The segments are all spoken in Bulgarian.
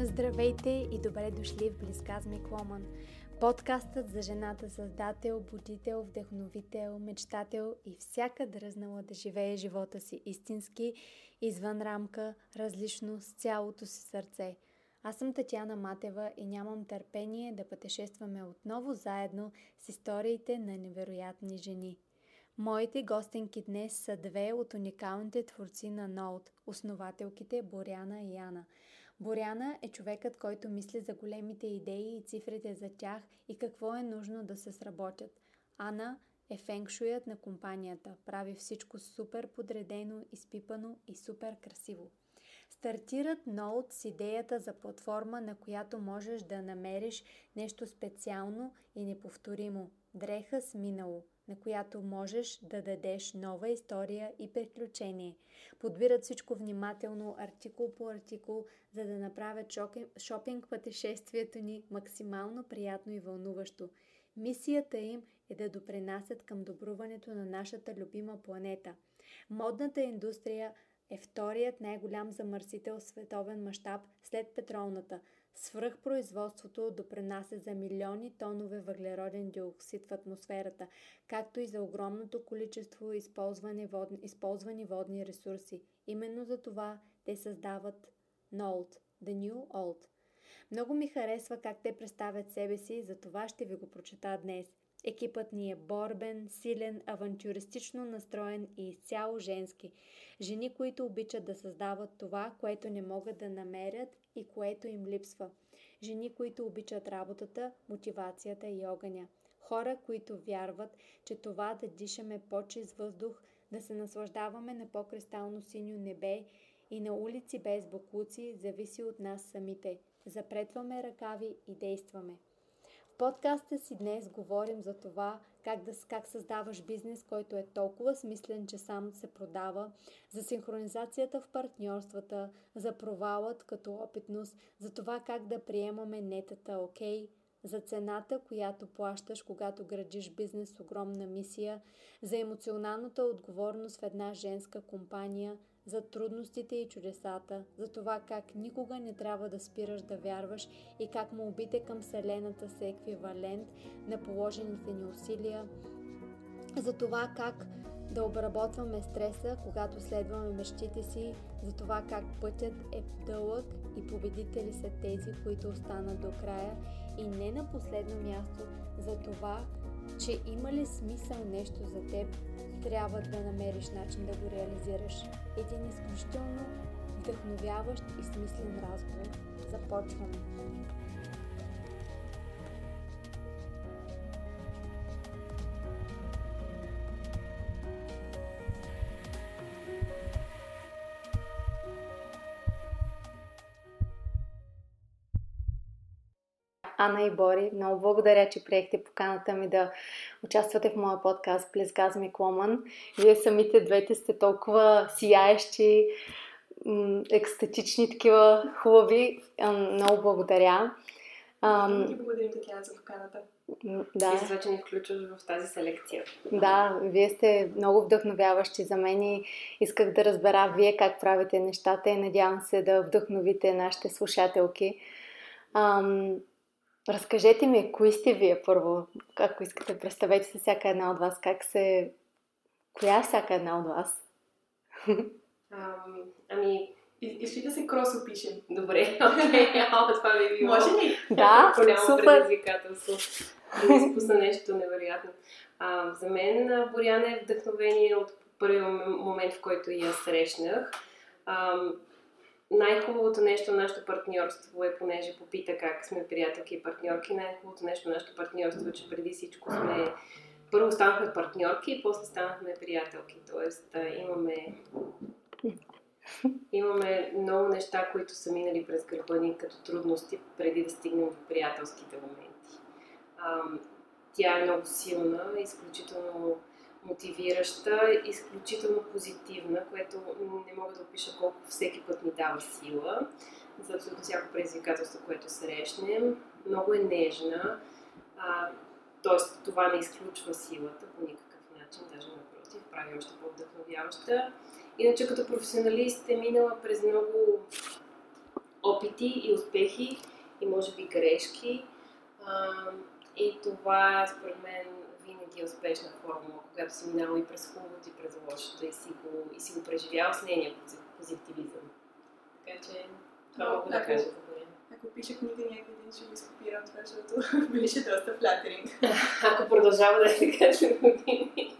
Здравейте и добре дошли в Близказми Кломан. Подкастът за жената създател, будител, вдъхновител, мечтател и всяка дръзнала да живее живота си истински, извън рамка, различно, с цялото си сърце. Аз съм Татьяна Матева и нямам търпение да пътешестваме отново заедно с историите на невероятни жени. Моите гостенки днес са две от уникалните творци на Ноут, основателките Боряна и Яна – Боряна е човекът, който мисли за големите идеи и цифрите за тях и какво е нужно да се сработят. Ана е фенгшуят на компанията. Прави всичко супер подредено, изпипано и супер красиво. Стартират ноут с идеята за платформа, на която можеш да намериш нещо специално и неповторимо. Дреха с минало – на която можеш да дадеш нова история и приключение. Подбират всичко внимателно, артикул по артикул, за да направят шопинг пътешествието ни максимално приятно и вълнуващо. Мисията им е да допринасят към добруването на нашата любима планета. Модната индустрия е вторият най-голям замърсител в световен мащаб след петролната – Свръхпроизводството допринася за милиони тонове въглероден диоксид в атмосферата, както и за огромното количество използвани водни, използвани водни ресурси. Именно за това те създават NOLD, The New Old. Много ми харесва как те представят себе си, за това ще ви го прочета днес – Екипът ни е борбен, силен, авантюристично настроен и изцяло женски. Жени, които обичат да създават това, което не могат да намерят и което им липсва. Жени, които обичат работата, мотивацията и огъня. Хора, които вярват, че това да дишаме по-чист въздух, да се наслаждаваме на по-кристално синьо небе и на улици без бокуци, зависи от нас самите. Запретваме ръкави и действаме подкаста си днес говорим за това как, да, как създаваш бизнес, който е толкова смислен, че сам се продава, за синхронизацията в партньорствата, за провалът като опитност, за това как да приемаме нетата окей, okay, за цената, която плащаш, когато градиш бизнес с огромна мисия, за емоционалната отговорност в една женска компания – за трудностите и чудесата, за това как никога не трябва да спираш да вярваш и как молбите към Вселената са еквивалент на положените ни усилия, за това как да обработваме стреса, когато следваме мечтите си, за това как пътят е дълъг и победители са тези, които останат до края. И не на последно място за това, че има ли смисъл нещо за теб трябва да намериш начин да го реализираш. Един изключително вдъхновяващ и смислен разговор. Започваме! Ана и Бори, много благодаря, че приехте поканата ми да участвате в моя подкаст Плезгаз ми Кломан. Вие самите двете сте толкова сияещи, екстатични, такива хубави. Много благодаря. Ам... Ти благодарим, Татьяна, за поканата. Да. И за това, че ни включваш в тази селекция. Да, вие сте много вдъхновяващи за мен и исках да разбера вие как правите нещата и надявам се да вдъхновите нашите слушателки. Ам, Разкажете ми, кои сте вие първо? Ако искате, представете се всяка една от вас. Как се... Коя е всяка една от вас? Ам, ами, Искаш да се крос опишем? Добре, окей, ама това би било. Може ли? Да, супер. предизвикателство. Да ми спусна нещо невероятно. А, за мен Боряна е вдъхновение от първия момент, в който я срещнах. А, най-хубавото нещо на нашето партньорство е, понеже попита как сме приятелки и партньорки, най-хубавото нещо на нашето партньорство е, че преди всичко сме първо станахме партньорки и после станахме приятелки. Тоест имаме имаме много неща, които са минали през гърба ни като трудности, преди да стигнем до приятелските моменти. А, тя е много силна, изключително мотивираща, изключително позитивна, което не мога да опиша колко всеки път ми дава сила за абсолютно всяко предизвикателство, което срещнем. Много е нежна, т.е. това не изключва силата по никакъв начин, даже напротив, прави още по-вдъхновяваща. Иначе като професионалист е минала през много опити и успехи и може би грешки. А, и това според мен винаги е успешна формула, когато си минал и през хубавото и през лошото и си го, и си го преживял с нейния позитивизъм. Така че това мога да кажа за Боря. Ако пиша книга някъде, ще го скопирам това, защото беше доста флатеринг. Ако продължава да е така след години.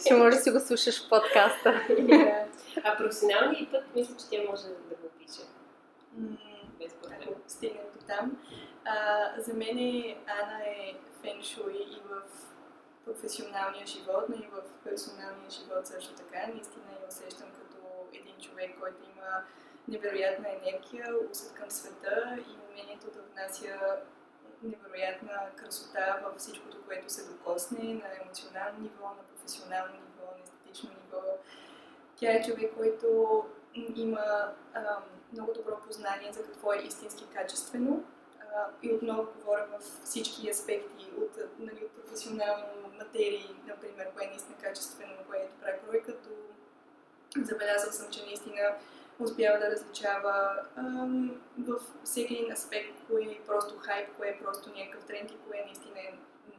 Ще може да си го слушаш в подкаста. а професионалният път, мисля, че тя може да го пише. Без проблем. Ако стигнем до там. А, за мен Ана е феншуй и в професионалния живот, но и в персоналния живот също така. Наистина я усещам като един човек, който има невероятна енергия, усет към света и умението да внася невероятна красота във всичкото, което се докосне на емоционално ниво, на професионално ниво, на естетично ниво. Тя е човек, който има а, много добро познание за какво е истински качествено. И отново говоря в всички аспекти от, нали, от професионално материи, например, кое е наистина качествено, кое е добра кройка, до забелязал съм, че наистина успява да различава ам, във всеки един аспект, кое е просто хайп, кое е просто някакъв тренд и кое е наистина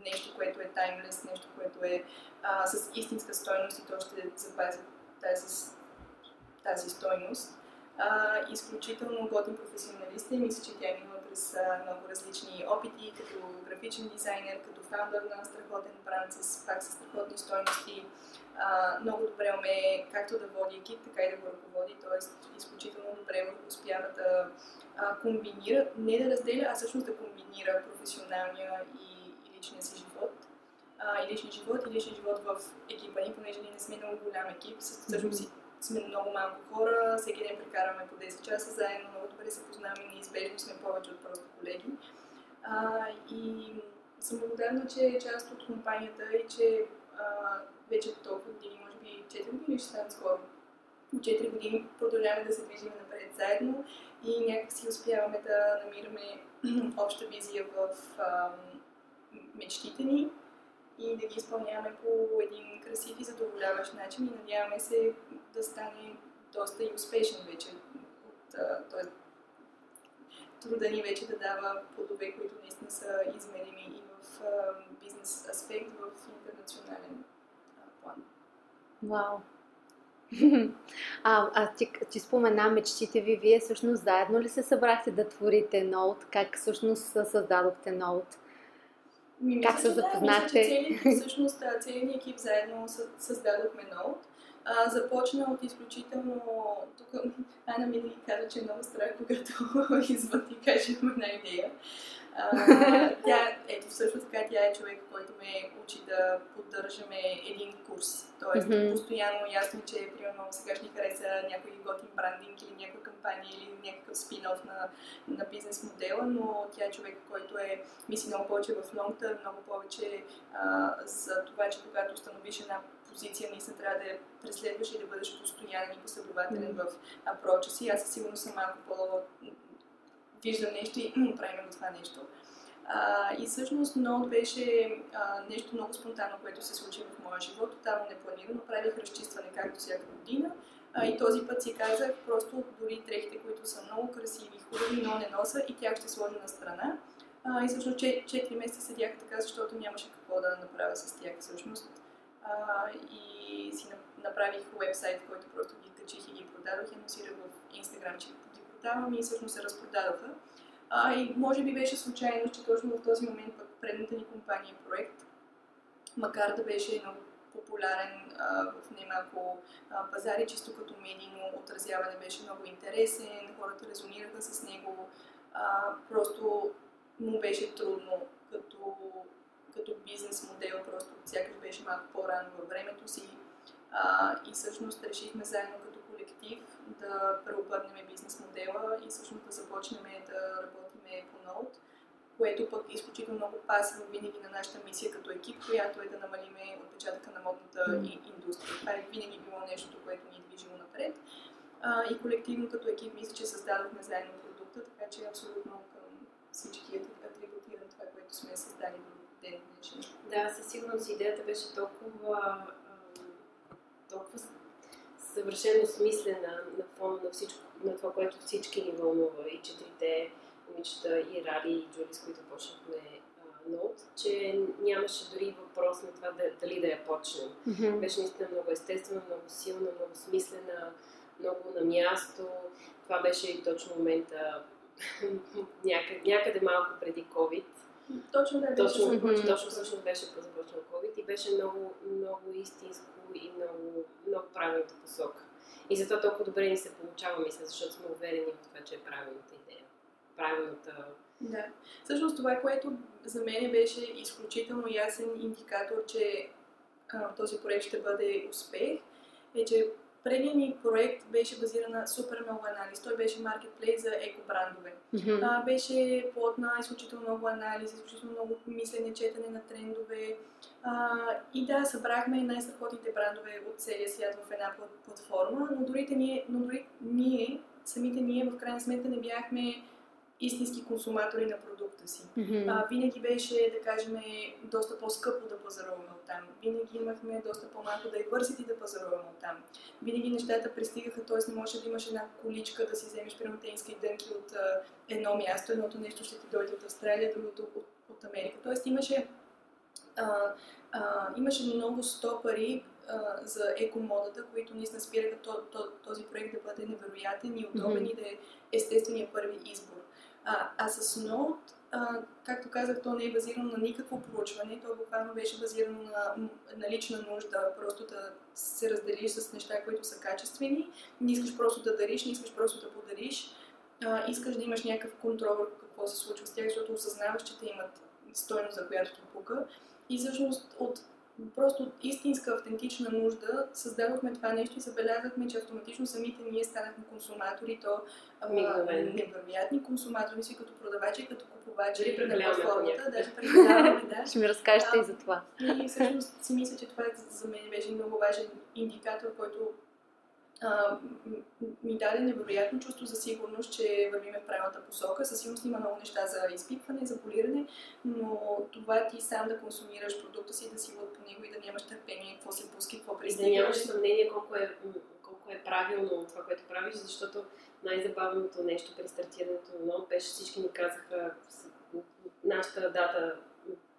нещо, което е таймлес, нещо, което е а, с истинска стойност и то ще запази тази, тази стойност. А, изключително готин професионалист и мисля, че тя е а, много различни опити, като графичен дизайнер, като фаундър на страхотен бранд с пак с страхотни стойности а, много добре умее както да води екип, така и да го ръководи, т.е. изключително добре успява да а, комбинира, не да разделя, а всъщност да комбинира професионалния и, и личния си живот. А, и личния живот, и личния живот в екипа ни, понеже ние не сме много голям екип, всъщност. Сме много малко хора, всеки ден прекараме по 10 часа заедно, много добре се познаваме неизбежно сме повече от просто колеги. А, и съм благодарна, че е част от компанията и че а, вече толкова години, може би 4 години ще станат скоро. От 4 години продължаваме да се движим напред заедно и някакси успяваме да намираме обща визия в а, мечтите ни и да ги изпълняваме по един красив и задоволяващ начин и надяваме се да стане доста и успешен вече. Тоест, труда ни вече да дава плодове, които наистина са измерими и в бизнес аспект, в интернационален план. Вау! А, а ти, ти спомена мечтите ви, вие всъщност заедно ли се събрахте да творите ноут? Как всъщност създадохте ноут? Ми, как се запознахте? Да, всъщност целият екип заедно създадохме ноут. А, започна от изключително... Тук Ана ми каза, че е много страх, когато извън ти каже една идея. А, тя, ето също така, тя е човек, който ме учи да поддържаме един курс. Тоест, mm-hmm. постоянно ясно, че примерно сега ще ни хареса някой готин брандинг или някаква кампания или някакъв спин-оф на, на бизнес модела, но тя е човек, който е мисли много повече в long много повече а, за това, че когато установиш една позиция, наистина трябва да я преследваш и да бъдеш постоянен и последователен mm-hmm. в апроча си. Аз със сигурност съм малко по виждам нещо и правим го това нещо. А, и всъщност Нод беше а, нещо много спонтанно, което се случи в моя живот, тотално непланирано. Правих разчистване както всяка година. А, и този път си казах, просто дори дрехите, които са много красиви, хубави, но не носа и тях ще сложа на страна. А, и всъщност 4 месеца седях така, защото нямаше какво да направя с тях всъщност. А, и си направих вебсайт, който просто ги качих и ги продадох и анонсирах в Instagram, че продавам и всъщност се разпродадоха. А, и може би беше случайно, че точно в този момент пък предната ни компания проект, макар да беше много популярен а, в немалко пазари, чисто като медийно отразяване беше много интересен, хората резонираха с него, а, просто му беше трудно като, като бизнес модел, просто сякаш беше малко по-рано във времето си. А, и всъщност решихме заедно като колектив да преобърнем бизнес модела и всъщност да започнем да работим по ноут, което пък е изключително много пасва винаги на нашата мисия като екип, която е да намалим отпечатъка на модната индустрия. Това е винаги било нещо, което ни е движило напред. А, и колективно като екип мисля, че създадохме заедно продукта, така че абсолютно към всички атрибутирам това, което сме създали до ден днешен. Да, със сигурност идеята беше толкова толкова съвършено смислена на фона на всичко, на това, което всички ни вълнува и четирите момичета и Ради и Джули, с които почнахме ноут, че нямаше дори въпрос на това да, дали да я почнем. Mm-hmm. Беше наистина много естествена, много силна, много смислена, много на място. Това беше и точно момента някъде, някъде малко преди COVID. Точно да, точно, mm-hmm. точно всъщност беше започнал COVID и беше много, много истинско и много, много правилната посока. И затова толкова добре ни се получава, мисля, защото сме уверени в това, че е правилната идея. Правилната да. Всъщност това, което за мен беше изключително ясен индикатор, че а, този проект ще бъде успех, е, че предният ни проект беше базиран на супер много анализ. Той беше маркетплейс за екобрандове. Mm-hmm. А, беше плод на изключително много анализ, изключително много мислене, четене на трендове. А, и да, събрахме най-страхотните брандове от целия свят в една платформа, но дори ние, но дори ние, самите ние в крайна сметка не бяхме истински консуматори на продукта си. Mm-hmm. А, винаги беше, да кажем, доста по-скъпо да пазаруваме от там. Винаги имахме доста по-малко да и да пазаруваме от там. Винаги нещата пристигаха, т.е. не може да имаш една количка да си вземеш пиротейнски дънки от а, едно място, едното нещо ще ти дойде от Австралия, другото от, от Америка. Т.е. имаше, а, а, имаше много стопари, за екомодата, които наистина спираха този проект да бъде невероятен и удобен mm-hmm. и да е естествения първи избор. А, а с Node, както казах, то не е базирано на никакво проучване, то буквално беше базирано на, на лична нужда, просто да се разделиш с неща, които са качествени, не искаш просто да дариш, не искаш просто да подариш, а, искаш да имаш някакъв контрол върху какво се случва с тях, защото осъзнаваш, че те имат стойност, за която ти пука. И всъщност от просто от истинска, автентична нужда създадохме това нещо и забелязахме, че автоматично самите ние станахме консуматори, то невероятни консуматори си като продавачи, като купувачи на платформата. Даже преподаваме, да. Ще ми разкажете и за това. И всъщност си мисля, че това за мен беше много важен индикатор, който а, ми даде невероятно чувство за сигурност, че вървиме в правилната посока. Със сигурност има много неща за изпитване, за полиране, но това ти сам да консумираш продукта си, да си лъд по него и да нямаш търпение, какво се пуски, какво пристига. Да нямаш съмнение колко е, колко е правилно това, което правиш, защото най-забавното нещо при стартирането на беше, всички ни казаха нашата дата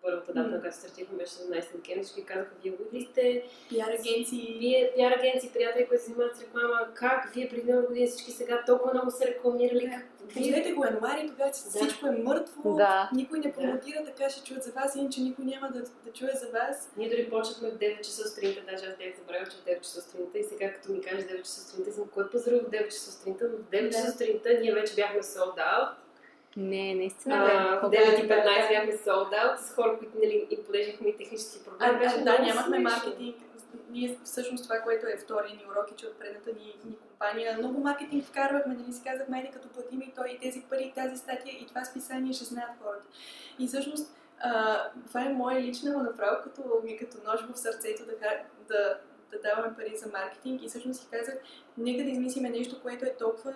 първата дата, mm. която стартирахме, беше 17 декември, всички казаха, вие ли сте пиар агенции, вие пиар агенции, приятели, които се занимават с реклама, как вие преди много години всички сега толкова много се рекламирали, как Вие... го януари, тогава да. всичко е мъртво, да. никой не промотира, да. така ще чуят за вас, иначе никой няма да, да чуе за вас. Ние дори почнахме в 9 часа сутринта, даже аз бях забравила, че в 9 часа сутринта и сега като ми кажеш 9 часа сутринта, съм кой пазарува в 9 часа сутринта, но в 9 часа сутринта ние вече бяхме sold out не, наистина. А, в 9.15 бяхме sold out с хора, които нали, им подежихме и технически проблеми. Беше да, нямахме маркетинг. Ние всъщност това, което е втория ни урок, е, че от предната ни, ни компания много маркетинг вкарвахме, нали си казахме, айде като платим и той и тези пари, и тази статия и това списание ще знаят хората. И всъщност а, това е моя лична направо като ми като нож в сърцето да, да, да даваме пари за маркетинг и всъщност си казах, нека да измислиме нещо, което е толкова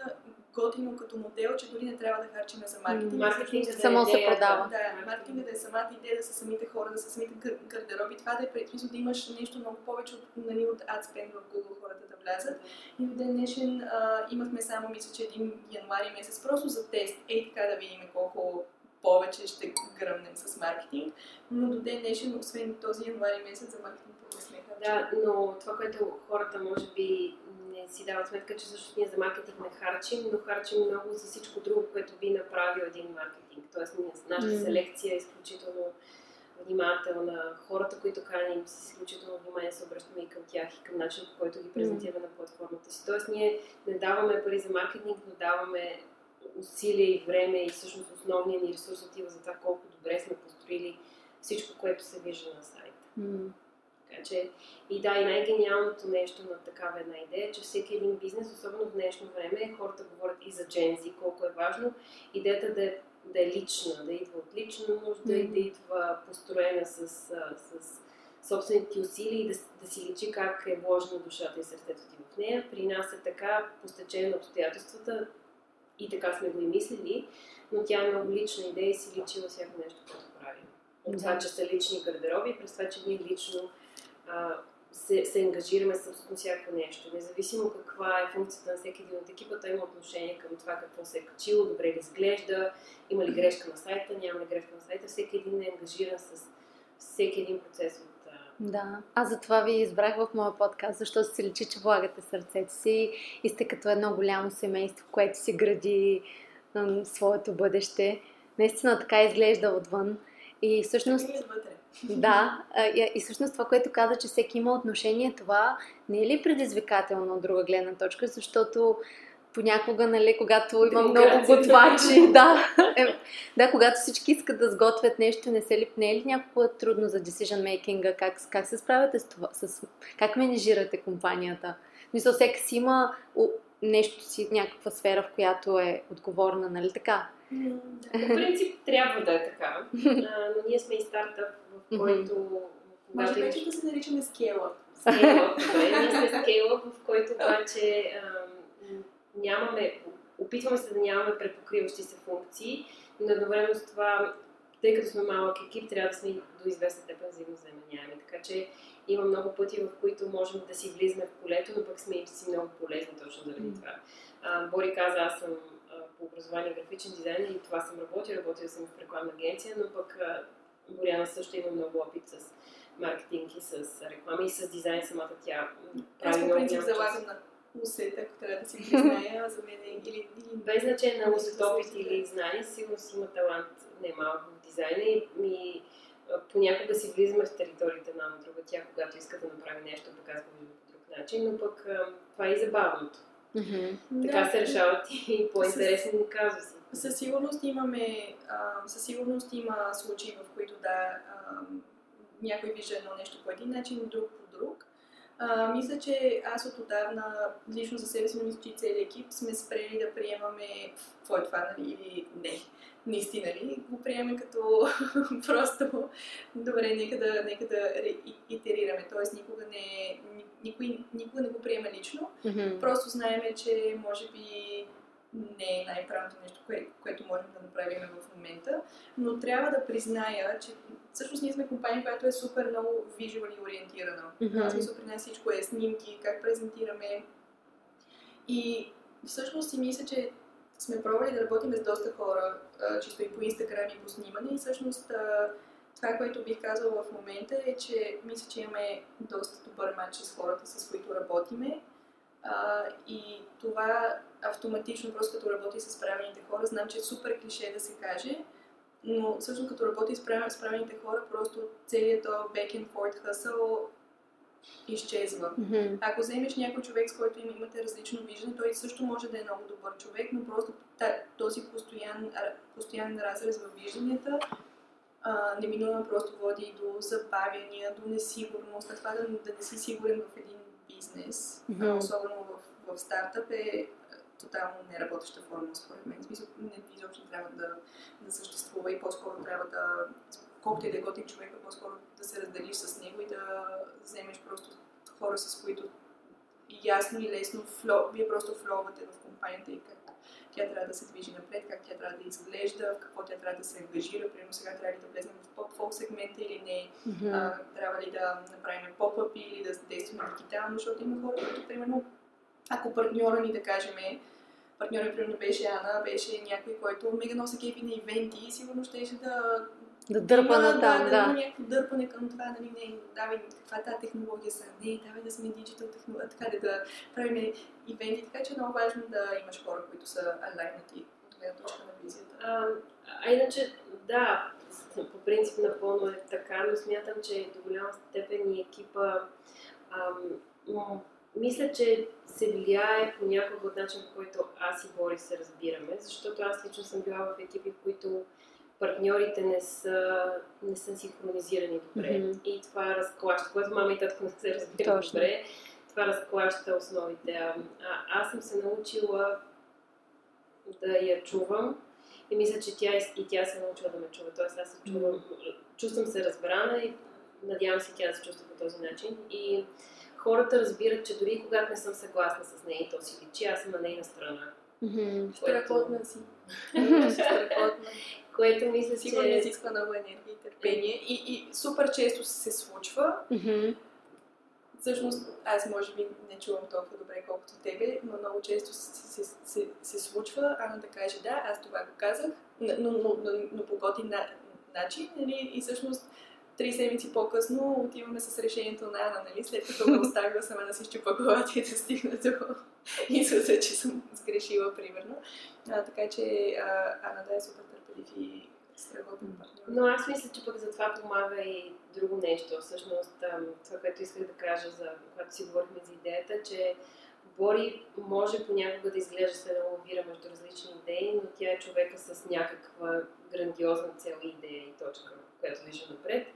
готино като модел, че дори не трябва да харчиме за маркетинг. Маркетинг да само се продава. Да, маркетинг да е самата идея, да са самите хора, да са самите гардероби. Това да е предвидно да имаш нещо много повече от, нали, от AdSpend в Google хората да влязат. И до ден днешен а, имахме само, мисля, че един януари месец, просто за тест. Ей така да видим колко повече ще гръмнем с маркетинг. Но до ден днешен, освен този януари месец, за маркетинг не сме Да, но това, което хората може би не си дават сметка, че също ние за маркетинг не харчим, но харчим много за всичко друго, което би направил един маркетинг. Тоест, нашата mm. селекция е изключително внимателна. Хората, които каним, с изключително внимание се обръщаме и към тях и към начина, по който ги презентираме mm. на платформата си. Тоест, ние не даваме пари за маркетинг, но даваме усилия и време и всъщност основният ни ресурс отива за това колко добре сме построили всичко, което се вижда на сайта. Mm. Така че, и да, и най-гениалното нещо на такава една идея е, че всеки един бизнес, особено в днешно време, хората говорят и за джензи, колко е важно идеята да е, да е лична, да идва от лична нужда mm-hmm. и да идва построена с, с собствените усилия и да, да си личи как е вложена душата и сърцето ти в нея. При нас е така, по стечение на обстоятелствата, и така сме го и мислили, но тя е много лична идея и си личи във всяко нещо, което правим. От това, че са лични гардероби, през това, че ние лично а, се, се ангажираме с абсолютно всяко нещо. Независимо каква е функцията на всеки един от екипа, той има отношение към това какво се е качило, добре ли изглежда, има ли грешка на сайта, няма ли грешка на сайта. Всеки един е ангажиран с всеки един процес от да, аз за това ви избрах в моя подкаст, защото се личи, че влагате сърцето си и сте като едно голямо семейство, което си гради м- своето бъдеще. Наистина така изглежда отвън. И всъщност... Да, и всъщност това, което каза, че всеки има отношение, това не е ли предизвикателно от друга гледна точка, защото понякога, нали, когато има много готвачи, да, е, да, когато всички искат да сготвят нещо, не се ли, не е ли някакво трудно за decision making как, как се справяте с това, с, как менежирате компанията? Мисля, всеки си има нещо си, някаква сфера, в която е отговорна, нали така? По принцип трябва да е така, но ние сме и стартъп, в който... Може вече да се наричаме скейла. Скейла, добре. Ние сме скейла, в който обаче нямаме, опитваме се да нямаме препокриващи се функции, но едновременно с това, тъй като сме малък екип, трябва да сме до известна степен взаимозаменяеми. Така че има много пъти, в които можем да си влизаме в полето, но пък сме и си много полезни точно заради това. А, Бори каза, аз съм а, по образование графичен дизайн и това съм работил, работил съм в рекламна агенция, но пък а, Боряна също има много опит с маркетинг и с реклама и с дизайн самата тя. Аз по принцип залагам на усет, ако трябва да си призная, за мен е или, или... Без значение на усет, опит или знание, сигурно си има талант немалко в дизайна и ми понякога си влизаме в териториите на друга. Тя, когато иска да направи нещо, показва го по друг начин, но пък това е и забавното. Mm-hmm. Така да, се решават и по-интересни казуси. Със сигурност имаме, а, със сигурност има случаи, в които да, а, някой вижда едно нещо по един начин, друг по друг. А, мисля, че аз от отдавна, лично за себе си, мисля, че целият екип сме спрели да приемаме какво е това, нали, или не. Наистина ли? Го приемаме като просто добре, нека да, нека да итерираме. Тоест никога не, никой, никога не го приема лично. Mm-hmm. Просто знаеме, че може би не е най-правилното нещо, кое, което можем да направим в момента, но трябва да призная, че всъщност ние сме компания, която е супер много visually ориентирана. Mm-hmm. В смисъл при нас всичко е снимки, как презентираме. И всъщност си мисля, че сме пробвали да работим с доста хора, чисто и по Инстаграм и по снимане и всъщност това, което бих казала в момента е, че мисля, че имаме доста добър матч с хората, с които работиме. А, и това автоматично, просто като работи с правилните хора, знам, че е супер клише да се каже, но всъщност като работи с, правилните хора, просто целият този back and forth hustle изчезва. Mm-hmm. Ако вземеш някой човек, с който имате различно виждане, той също може да е много добър човек, но просто този постоянен, постоянен разрез в вижданията неминуемо просто води до забавяния, до несигурност, на това да, да не си сигурен в един бизнес, mm-hmm. особено в, в стартъп е тотално неработеща форма, според мен. Смисъл, не, изобщо трябва да, да съществува и по-скоро трябва да, колкото и да е готин човек, по-скоро да се разделиш с него и да вземеш просто хора, с които ясно и лесно фло, вие просто фловате в компанията и как тя трябва да се движи напред, как тя трябва да изглежда, в какво тя трябва да се ангажира. Примерно сега трябва ли да влезем в поп-фолк сегмента или не, mm-hmm. а, трябва ли да направим поп-ъп или да действаме дигитално, защото има хора, които примерно, ако партньора ни да кажем, партньора примерно беше Ана, беше някой, който мега носи кепи на ивенти и сигурно щеше да да дърпа на там, да. Някакво дърпане към това, нали, не, давай, каква е тази технология са, не, давай да сме диджитал технология, така да, да правим ивенти, така че е много важно да имаш хора, които са алайнати от гледна точка на визията. А, а иначе, да, по принцип напълно е така, но смятам, че до голяма степен и екипа ам, мисля, че се влияе понякога от начин, по който аз и Бори се разбираме, защото аз лично съм била в екипи, в които партньорите не са, не са синхронизирани добре. Mm-hmm. И това разклаща, когато мама и татко не се разбират добре, това разклаща основите. А, аз съм се научила да я чувам и мисля, че тя и тя се научила да ме чува. Тоест аз се чувам, mm-hmm. чувствам се разбрана и надявам се тя да се чувства по този начин. И хората разбират, че дори когато не съм съгласна с нея то си личи, аз съм на нейна страна. Mm-hmm. Страхотна си. Страхотна. Което мисля, Сигурно че... изисква много енергия и търпение. И, и супер често се случва. Mm-hmm. всъщност аз може би не чувам толкова добре колкото тебе, но много често се, се, се, се случва Ана да каже да, аз това го казах, но, но, но, но, но по готин на, начин нали? и всъщност три седмици по-късно отиваме с решението на Ана, нали? след като ме оставила сама да си щупа главата и да стигна до извода, че съм сгрешила, примерно. А, така че а, Ана да е супер търпелив и страхотен партньор. Но аз мисля, че пък за това помага и друго нещо. Всъщност, това, което исках да кажа, за, когато си говорихме за идеята, че Бори може понякога да изглежда се лавира между различни идеи, но тя е човека с някаква грандиозна цел идея и точка, която вижда напред.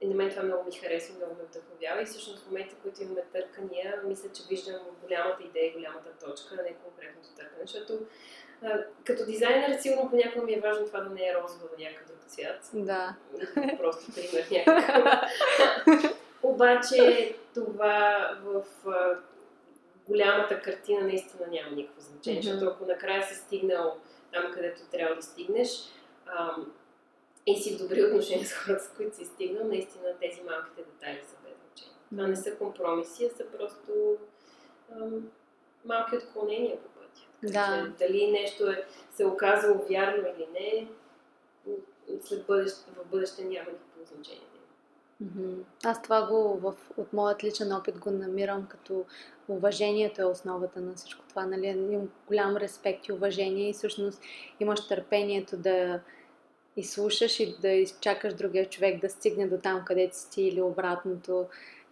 И на мен това много ми харесва, много ме вдъхновява и всъщност в момента, в които имаме търкания, мисля, че виждам голямата идея, голямата точка, а не конкретното търкане, защото а, като дизайнер сигурно понякога ми е важно това да не е розово на някакъв друг цвят. Да. Просто пример някакъв. Обаче това в а, голямата картина наистина няма никакво значение, mm-hmm. защото ако накрая си стигнал там, където трябва да стигнеш, ам, и си в добри отношения с хората, с които си стигнал, наистина тези малките детайли са без значение. Това не са компромиси, а са просто ам, малки отклонения по пътя. Да. Че, дали нещо е, се оказало вярно или не, след бъдеще, в бъдеще няма никакво значение. Аз това го в, от моят личен опит го намирам като уважението е основата на всичко това. Нали? Имам голям респект и уважение и всъщност имаш търпението да изслушаш и да изчакаш другия човек да стигне до там, където си ти или обратното.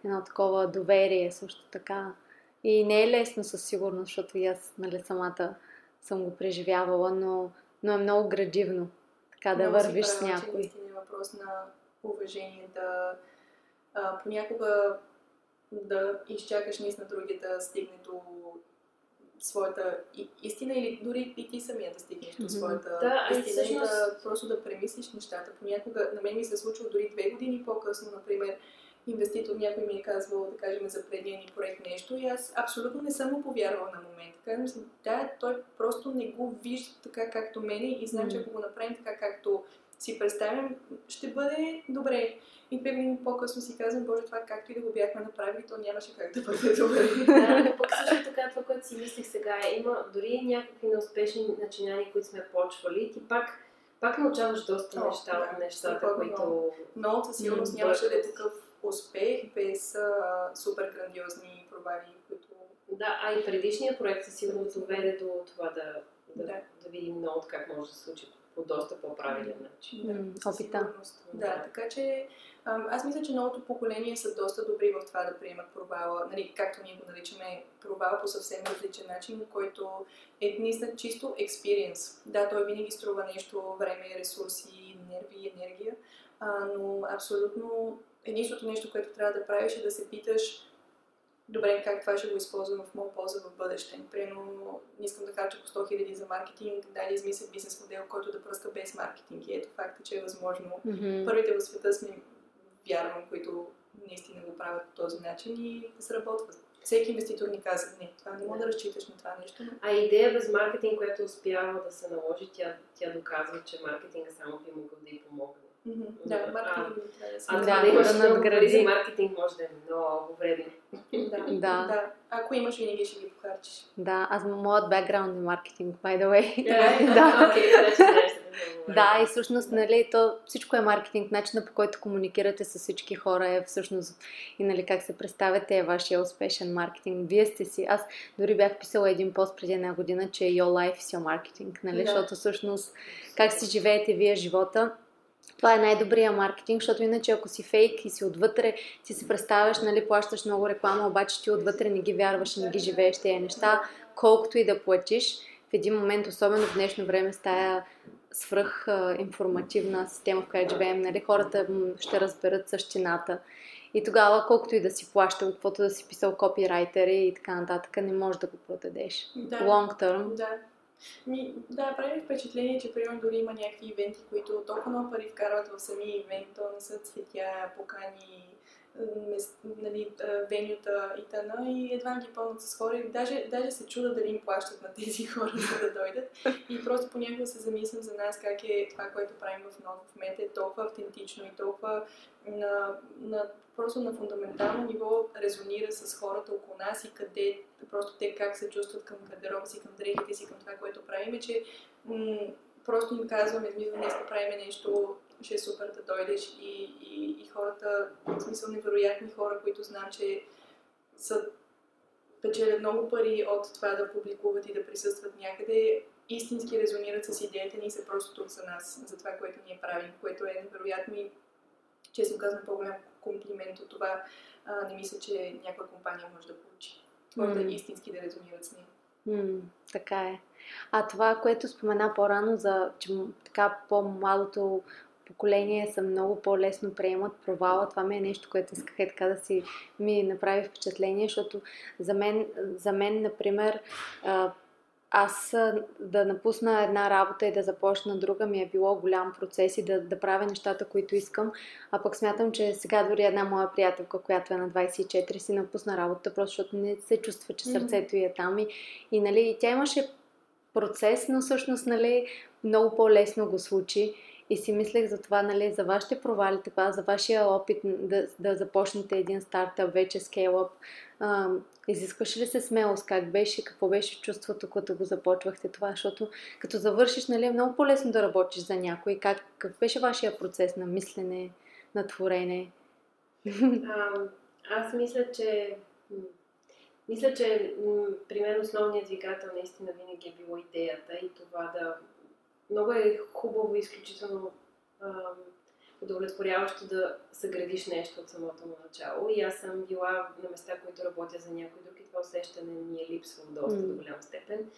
Едно такова доверие също така. И не е лесно със сигурност, защото и аз нали, самата съм го преживявала, но, но е много градивно така да много вървиш с някой. Че е въпрос на уважение да а, понякога да изчакаш наистина другия да стигне до своята истина или дори и ти самия да стигнеш до своята да, истина и да просто да премислиш нещата. Понякога на мен ми се е случва дори две години по-късно, например, инвеститор някой ми е казвал, да кажем, за предния ни проект нещо и аз абсолютно не съм му повярвала на момента. Казвам си, да, той просто не го вижда така както мене и знам, че ако го направим така както си представям, ще бъде добре. И две години по-късно си казвам, Боже, това както и да го бяхме направили, то нямаше как да бъде добре. да, но пък също така това, което си мислих сега е, има дори някакви неуспешни начинания, които сме почвали, ти пак пак научаваш доста О, неща да, от нещата, които... Но със сигурност нямаше да е такъв успех без а, супер грандиозни провали, които... Да, а и предишният проект със сигурност доведе до това да, да, да. да видим много как може да се случи по доста по-правилен начин. Да, опита. Да, така че аз мисля, че новото поколение са доста добри в това да приемат провала, нали, както ние го наричаме провала по съвсем различен начин, който е наистина чисто експириенс. Да, той винаги струва нещо, време, ресурси, нерви, енергия, а, но абсолютно единственото нещо, което трябва да правиш е да се питаш добре, как това ще го използвам в моя полза в бъдеще. Примерно, не искам да харча по 100 000 за маркетинг, да да измисля бизнес модел, който да пръска без маркетинг. И ето факта, че е възможно. Mm-hmm. Първите в света сме, вярвам, които наистина го правят по този начин и сработват. Всеки инвеститор ни каза, не, това не мога да разчиташ на това нещо. Но... А идея без маркетинг, която успява да се наложи, тя, тя доказва, че маркетинга само би могъл да й помогне. Mm-hmm. Да, маркетинг да се А да, да имаш да надгради. за маркетинг може да е много вредно. да, да. да. Ако имаш, винаги ще ги похарчиш. Да, аз моят бекграунд е маркетинг, by the way. Yeah, да. Okay, да, и всъщност, нали, то всичко е маркетинг. Начинът по който комуникирате с всички хора е всъщност и нали, как се представяте е вашия успешен маркетинг. Вие сте си. Аз дори бях писала един пост преди една година, че Your life is your marketing, нали, да. защото всъщност как си живеете вие живота, това е най-добрия маркетинг, защото иначе ако си фейк и си отвътре, си се представяш, нали, плащаш много реклама, обаче ти отвътре не ги вярваш и не ги живееш тези неща, колкото и да платиш, в един момент, особено в днешно време, с тая свръх информативна система, в която живеем, нали, хората ще разберат същината. И тогава, колкото и да си плащал, каквото да си писал копирайтери и така нататък, не можеш да го продадеш. Да. Long term. Да. Ми, да, прави впечатление, че примерно дори има някакви ивенти, които толкова много пари вкарват в самия ивент, то не са цветя, покани, нали, венюта и тъна и едва ги пълнат с хора. И даже, даже се чуда дали им плащат на тези хора, за да дойдат. И просто понякога се замислям за нас как е това, което правим в нов в мета е толкова автентично и толкова на, на, просто на фундаментално ниво резонира с хората около нас и къде просто те как се чувстват към гардероба си, към дрехите си, към това, което правим, че м- просто им казваме, смисъл, днес правим нещо ще е супер да дойдеш и, и, и хората, в смисъл невероятни хора, които знам, че са печелят много пари от това да публикуват и да присъстват някъде, истински резонират с идеята ни и са просто тук за нас, за това, което ние правим, което е невероятно и честно казвам по-голям комплимент от това. А, не мисля, че някаква компания може да получи. Хората mm. истински да резонират с нея. Mm, така е. А това, което спомена по-рано за че, така по-малото поколение са много по-лесно приемат провала. Това ми е нещо, което исках е така да си ми направи впечатление, защото за мен, за мен например, аз да напусна една работа и да започна друга ми е било голям процес и да, да правя нещата, които искам. А пък смятам, че сега дори една моя приятелка, която е на 24, си напусна работа, просто защото не се чувства, че сърцето й е там. И, и, нали, и тя имаше процес, но всъщност нали, много по-лесно го случи. И си мислех за това, нали, за вашите провали, така, за вашия опит да, да започнете един стартъп, вече скейлъп. изискваше ли се смелост? Как беше? Какво беше чувството, когато го започвахте това? Защото като завършиш, нали, е много по-лесно да работиш за някой. Как, как беше вашия процес на мислене, на творене? А, аз мисля, че мисля, че при мен основният двигател наистина винаги е било идеята и това да много е хубаво и изключително ам, удовлетворяващо да съградиш нещо от самото му начало. И аз съм била на места, които работя за някой друг и това усещане ми е липсвало доста mm. до голяма степен.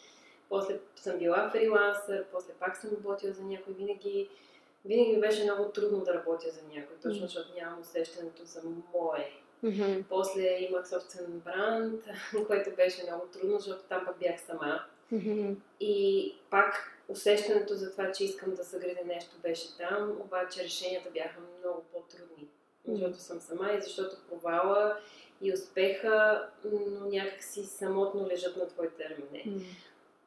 После съм била фрилансър, после пак съм работила за някой. Винаги, винаги беше много трудно да работя за някой, точно защото нямам усещането за мое. Mm-hmm. После имах собствен бранд, което беше много трудно, защото там пък бях сама. Mm-hmm. И пак усещането за това, че искам да съградя нещо беше там, обаче решенията бяха много по-трудни. Защото съм сама и защото провала и успеха, но някакси самотно лежат на твоите рамене. Mm.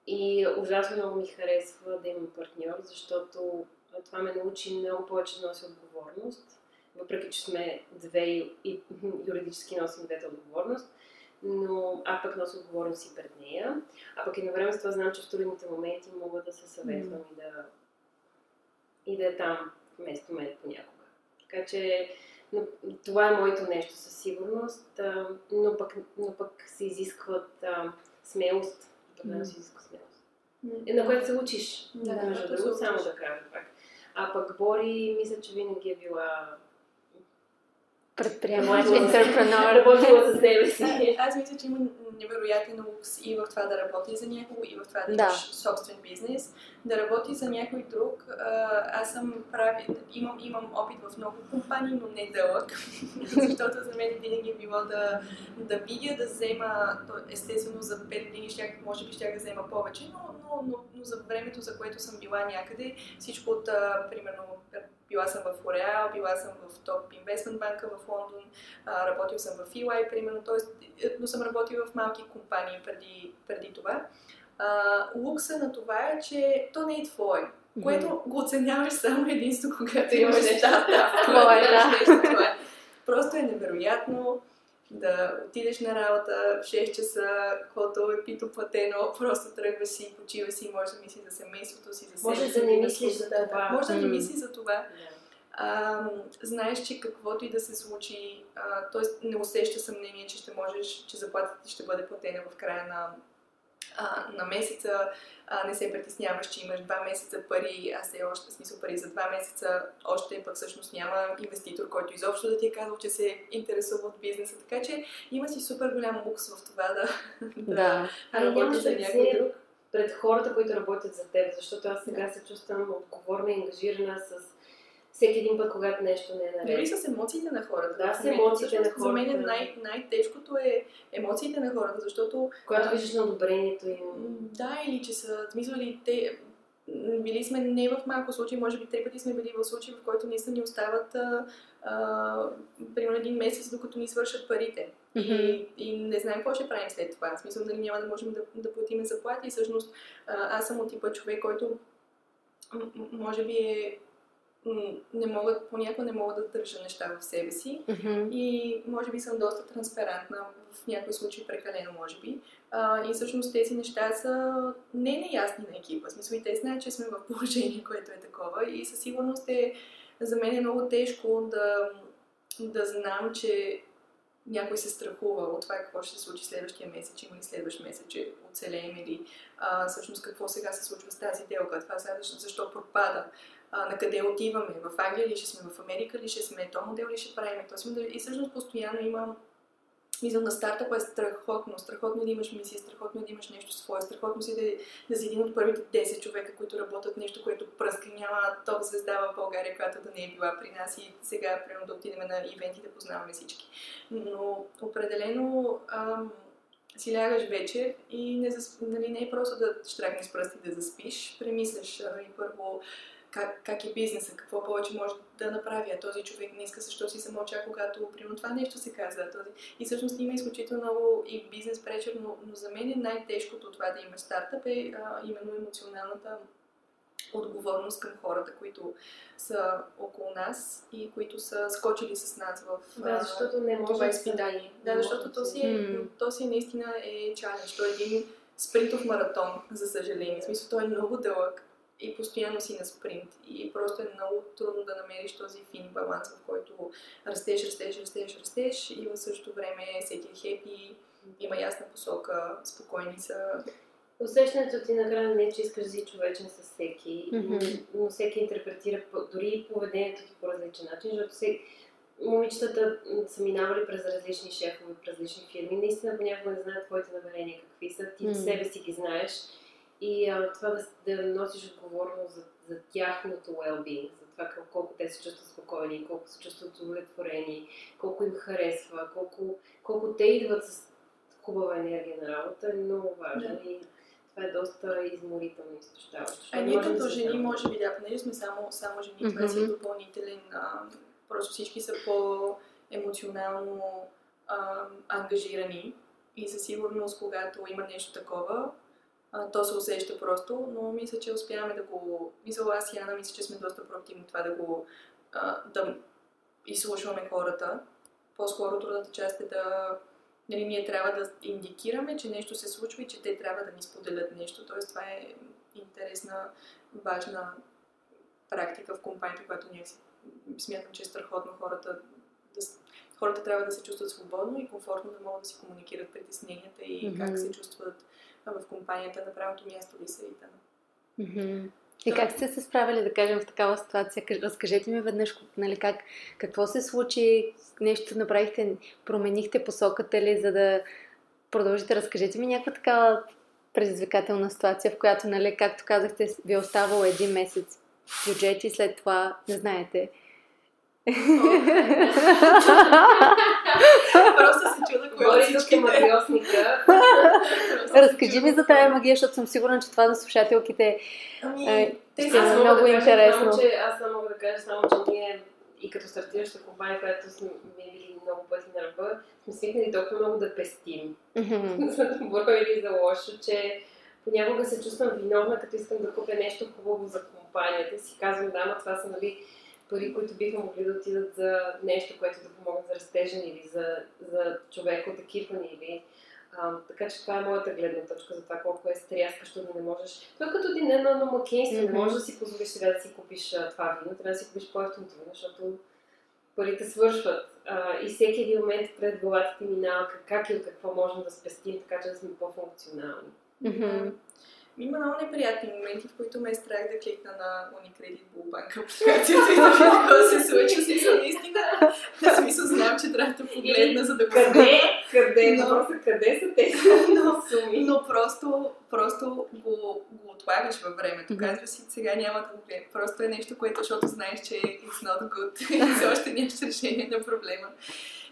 И ужасно много ми харесва да имам партньор, защото това ме научи много повече да носи отговорност. Въпреки, че сме две и юридически носим двете отговорност, но аз пък нося отговорност си пред нея. А пък едновременно с това знам, че в трудните моменти мога да се съветвам mm. и да и да е там вместо мен понякога. Така че но, това е моето нещо със сигурност, а, но, пък, но пък се изискват а, смелост. Mm. се изисква смелост. Mm. на което се учиш. Да, да, между другото, само да кажа пак. А пък Бори, мисля, че винаги е била предприемач, интерпренор. Работила за себе си. Аз мисля, че има невероятен лукс и в това да работи за някого, и в това да, да. имаш собствен бизнес. Да работи за някой друг. Аз съм прави, имам, имам опит в много компании, но не дълъг. Защото за мен винаги е било да, да видя, да взема, естествено за 5 години, ще, може би ще да взема повече, но, но, но, но за времето, за което съм била някъде, всичко от, примерно, била съм в L'Oreal, била съм в топ инвестмент банка в Лондон, а, работил съм в EY, примерно, т.е. но съм работил в малки компании преди, преди това. А, лукса на това е, че то не е твое, което го оценяваш само единствено, когато имаш нещата. Това е, да. Просто е невероятно да отидеш на работа в 6 часа, каквото е пито платено, просто тръгваш си, почиваш си, можеш да мислиш за семейството си, за. Може да не мислиш за това. Може да не мислиш за това. А, знаеш, че каквото и да се случи, т.е. не усеща съмнение, че ще можеш, че заплатата ти ще бъде платена в края на а, на месеца, а, не се притесняваш, че имаш два месеца пари, а се още смисъл пари за два месеца, още пък всъщност няма инвеститор, който изобщо да ти е казал, че се интересува от бизнеса. Така че има си супер голям лукс в това да, да, да. работиш за някой друг. Пред хората, които работят за теб, защото аз сега се чувствам отговорна и ангажирана с всеки един път, когато нещо не е наред. Дори с емоциите на хората. Да, с емоциите на хората. За мен най- най-тежкото е емоциите на хората, защото... Когато виждаш на одобрението им. Да, или че са, смисъл те били сме не в малко случаи, може би три пъти сме били в случаи, в който наистина ни остават а, а, примерно един месец, докато ни свършат парите. Mm-hmm. И, и не знаем какво ще правим след това. В смисъл, дали няма да можем да, да платим заплати. И всъщност а, аз съм от типа човек, който може би е не могат, понякога не мога да държа неща в себе си mm-hmm. и може би съм доста транспарентна, в някои случаи прекалено, може би. А, и всъщност тези неща са не неясни на екипа. В смисъл и те знаят, че сме в положение, което е такова и със сигурност е за мен е много тежко да, да знам, че някой се страхува от това какво ще се случи следващия месец, има ли следващ месец, че оцелеем или а, всъщност какво сега се случва с тази делка, това сега защо пропада, на къде отиваме, в Англия ли ще сме, в Америка ли ще сме, то модел ли ще правим, този модел. И всъщност постоянно имам Мисля, на стартъпа е страхотно. Страхотно е да имаш мисия, страхотно е да имаш нещо свое, страхотно си да, да си един от първите 10 човека, които работят нещо, което пръска. Няма топ звезда в България, която да не е била при нас и сега, примерно, да отидем на ивенти да познаваме всички. Но определено ам, си лягаш вечер и не, засп... нали, не е просто да штракнеш пръсти да заспиш. Премисляш и първо как, как е бизнеса, какво повече може да направи, а този човек не иска, защо си чака, когато примерно това нещо се казва. Този... И всъщност има изключително много и бизнес пречер, но, но за мен е най-тежкото това да има стартъп е а, именно емоционалната отговорност към хората, които са около нас и които са скочили с нас в да, защото не може това изпитание. Да, защото то си, е, то си наистина е чалендж. Той е един спринтов маратон, за съжаление. В смисъл, той е много дълъг и постоянно си на спринт. И просто е много трудно да намериш този фин баланс, в който растеш, растеш, растеш, растеш и в същото време всеки е хепи, има ясна посока, спокойни са. Усещането ти накрая не е, че искаш да си човечен с всеки, mm-hmm. но всеки интерпретира дори поведението ти по различен начин, защото всеки, момичетата са минавали през различни шефове, през различни фирми. Наистина понякога не знаят твоите намерения какви са. Ти mm. себе си ги знаеш и а, това да, да носиш отговорност за, за тяхното well-being, за това колко те се чувстват спокойни, колко се чувстват удовлетворени, колко им харесва, колко, колко те идват с хубава енергия на работа е много важно. Да. И това е доста изморително и изтощаващо. А ние като жени, може би, да, понеже сме само, само жени, mm-hmm. това си е допълнителен. А, просто всички са по-емоционално а, ангажирани и със сигурност, когато има нещо такова, а, то се усеща просто, но мисля, че успяваме да го... Мисля, аз и Ана, мисля, че сме доста проактивни това да го... А, да изслушваме хората. По-скоро трудната част е да... Нали, ние трябва да индикираме, че нещо се случва и че те трябва да ни споделят нещо. Тоест, това е интересна, важна практика в компанията, която ние смятам, че е страхотно хората да, хората трябва да се чувстват свободно и комфортно да могат да си комуникират притесненията и mm-hmm. как се чувстват в компанията, на правилното място ли са и. Mm-hmm. И как сте се справили, да кажем, в такава ситуация? Разкажете ми веднъж, нали, как, какво се случи, нещо направихте, променихте посоката ли, за да продължите. Разкажете ми някаква такава предизвикателна ситуация, в която, нали, както казахте, ви е оставало един месец бюджет и след това не знаете Просто се чуда кой от всички магиосника. Разкажи ми за тази магия, защото съм сигурна, че това за слушателките ами, е, ще е много интересно. Само, че, аз само мога да кажа само, че ние и като стартираща компания, която сме били много пъти на ръба, сме свикнали толкова много да пестим. за добро или за лошо, че понякога се чувствам виновна, като искам да купя нещо хубаво за компанията. Си казвам, да, но това са нали, пари, които биха могли да отидат за нещо, което да помогнат за растежен или за, за човек от екипа ни. Или, а, така че това е моята гледна точка за това колко е стряскащо да не можеш. Това е като един едно домакинство. Mm-hmm. Не можеш да си позволиш сега да си купиш а, това вино, трябва да си купиш по-ефтиното вино, защото парите свършват. А, и всеки един момент пред главата ти минава как, как и от какво можем да спестим, така че да сме по-функционални. Mm-hmm. Има много неприятни моменти, в които ме е страх да кликна на Unicredit Bullbank апликацията и да видя какво се случва. Смисъл, наистина, в смисъл знам, че трябва да погледна, за да го Къде? Къде? Но, Въпросът къде са тези но, суми? Но просто, просто го, го отлагаш във времето. Mm-hmm. Казваш си, сега няма да го гледам. Просто е нещо, което, защото знаеш, че it's not good. и все още нямаш решение на проблема.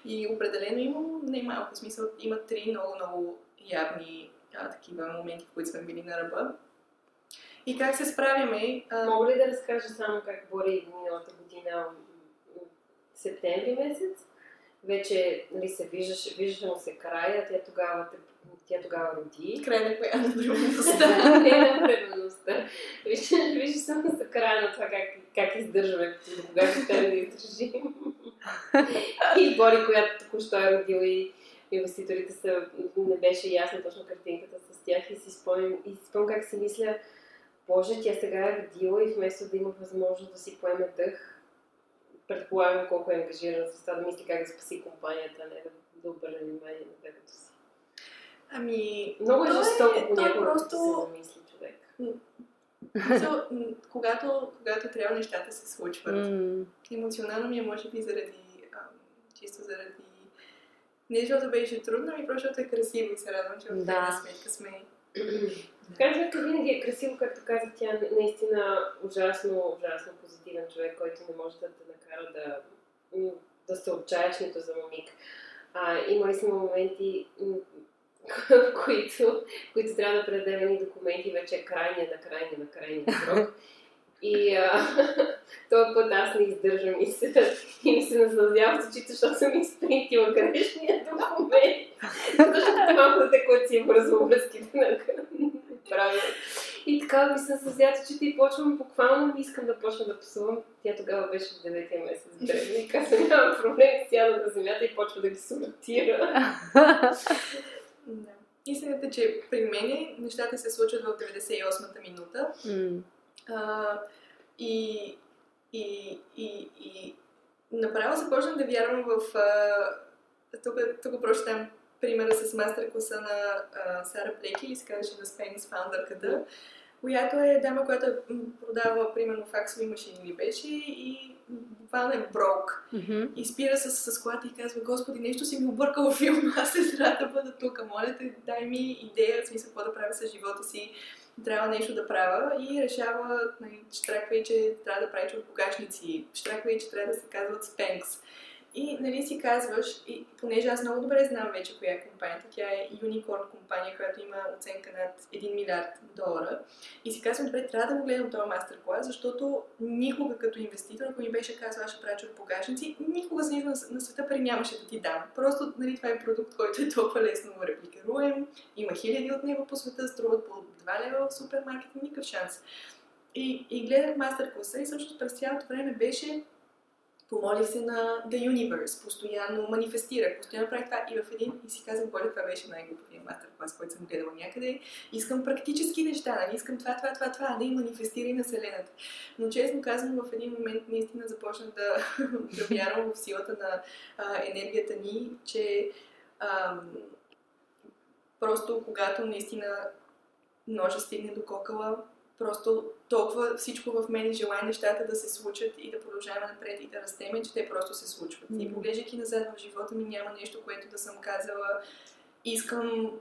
И определено има не малко смисъл. Има три много, много явни а, такива моменти, в които сме били на ръба. и как се справяме. А... Мога ли да разкажа само как Бори миналата година, септември месец, вече нали, се виждаше, виждаше му се края, тя тогава, тя тогава роди. Край на коя на бременността? Не на бременността. Виждаше само за края на това как, как издържаме, до кога ще трябва да издържим. и Бори, която току-що е родила и инвеститорите са, не беше ясна точно картинката с тях и си спомням, и си спомням как си мисля, Боже, тя сега е родила и вместо да има възможност да си поеме дъх, предполагам колко е ангажирана с това да мисли как да спаси компанията, а не да, да обърне внимание на бебето си. Ами, много е жестоко понякога, просто... се замисли човек. So, когато, когато трябва нещата се случват. Mm. Емоционално ми е, може би, заради, ам, чисто заради не защото беше трудно, ами просто защото е красиво и се радвам, че в крайна сметка сме. В винаги е красиво, както казах, тя наистина ужасно, ужасно позитивен човек, който не може да те накара да, да се отчаяш нито за миг. А, имали сме моменти, в които, които трябва да предадем документи, вече е крайния на крайния на крайния срок. И а, този път аз не издържам и, се, и ми се наслаждавам в очите, защото съм изпринтила грешния документ. Защото малко да те си вързва на правя. И така ми се наслаждават очите и почвам буквално, искам да почна да псувам. Тя тогава беше в 9 месец древна и каза, няма проблем, сяда на земята и почва да ги сортира. да. Истината, че при мен нещата се случват в 98-та минута. Mm. А, и, и, и, и направо започнах да вярвам в... А, тук, тук просто там примера с мастер-класа на а, Сара Плеки, или се казваше The Spanx фаундърката, която е дама, която продава примерно факсови машини или беше и буквално е брок. Mm-hmm. И спира с, с колата и казва, Господи, нещо си ми объркал в филма, аз се трябва да бъда тук, моля те, дай ми идея, в смисъл, какво да правя с живота си трябва нещо да правя и решава, нали, штраква и, че трябва да прави чурпогашници, штраква и, че трябва да се казват спенкс. И нали си казваш, и, понеже аз много добре знам вече коя е компанията, тя е Unicorn компания, която има оценка над 1 милиард долара. И си казвам, добре, трябва да го гледам този мастер клас, защото никога като инвеститор, ако ми беше казал, аз ще правя погашници, никога за нищо на, света пари нямаше да ти дам. Просто нали, това е продукт, който е толкова лесно репликируем, има хиляди от него по света, струват по 2 лева в супермаркет, никакъв шанс. И, и гледах мастер класа и всъщност през цялото време беше Помолих се на The Universe, постоянно манифестирах, постоянно правих това и в един и си казах, Боля, това беше най-глупавия мастер клас, който съм гледала някъде. Искам практически неща, нали? искам това, това, това, това, да и манифестирай на Вселената. Но честно казвам, в един момент наистина започнах да, да вярвам в силата на а, енергията ни, че а, просто когато наистина ножа стигне до кокала, просто толкова всичко в мен желая нещата да се случат и да продължаваме напред и да растеме, че те просто се случват. Mm-hmm. И поглеждайки назад в живота ми няма нещо, което да съм казала искам,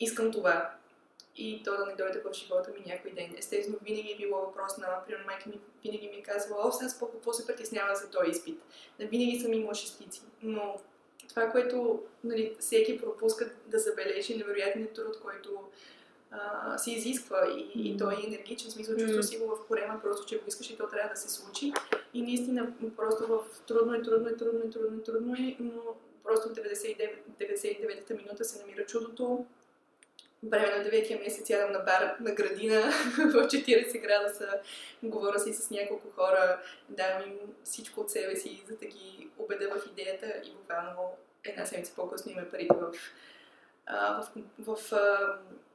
искам това. И то да не дойде в живота ми някой ден. Естествено, винаги е било въпрос на, примерно, майка ми винаги ми е казвала, о, сега по какво се притеснява за този изпит. Да, винаги съм имала шестици. Но това, което нали, всеки пропуска да забележи, невероятният труд, който а, се изисква и, и той е енергичен, смисъл чувства си го в корема, просто че го искаш и то трябва да се случи. И наистина просто в трудно е, трудно е, трудно е, трудно е, трудно е, но просто в 99, 99-та минута се намира чудото. Време на 9-я месец ядам на бар на градина в 40 градуса, говоря си с няколко хора, давам им всичко от себе си, за да ги убеда в идеята и буквално една седмица по-късно има парите в, в, в, в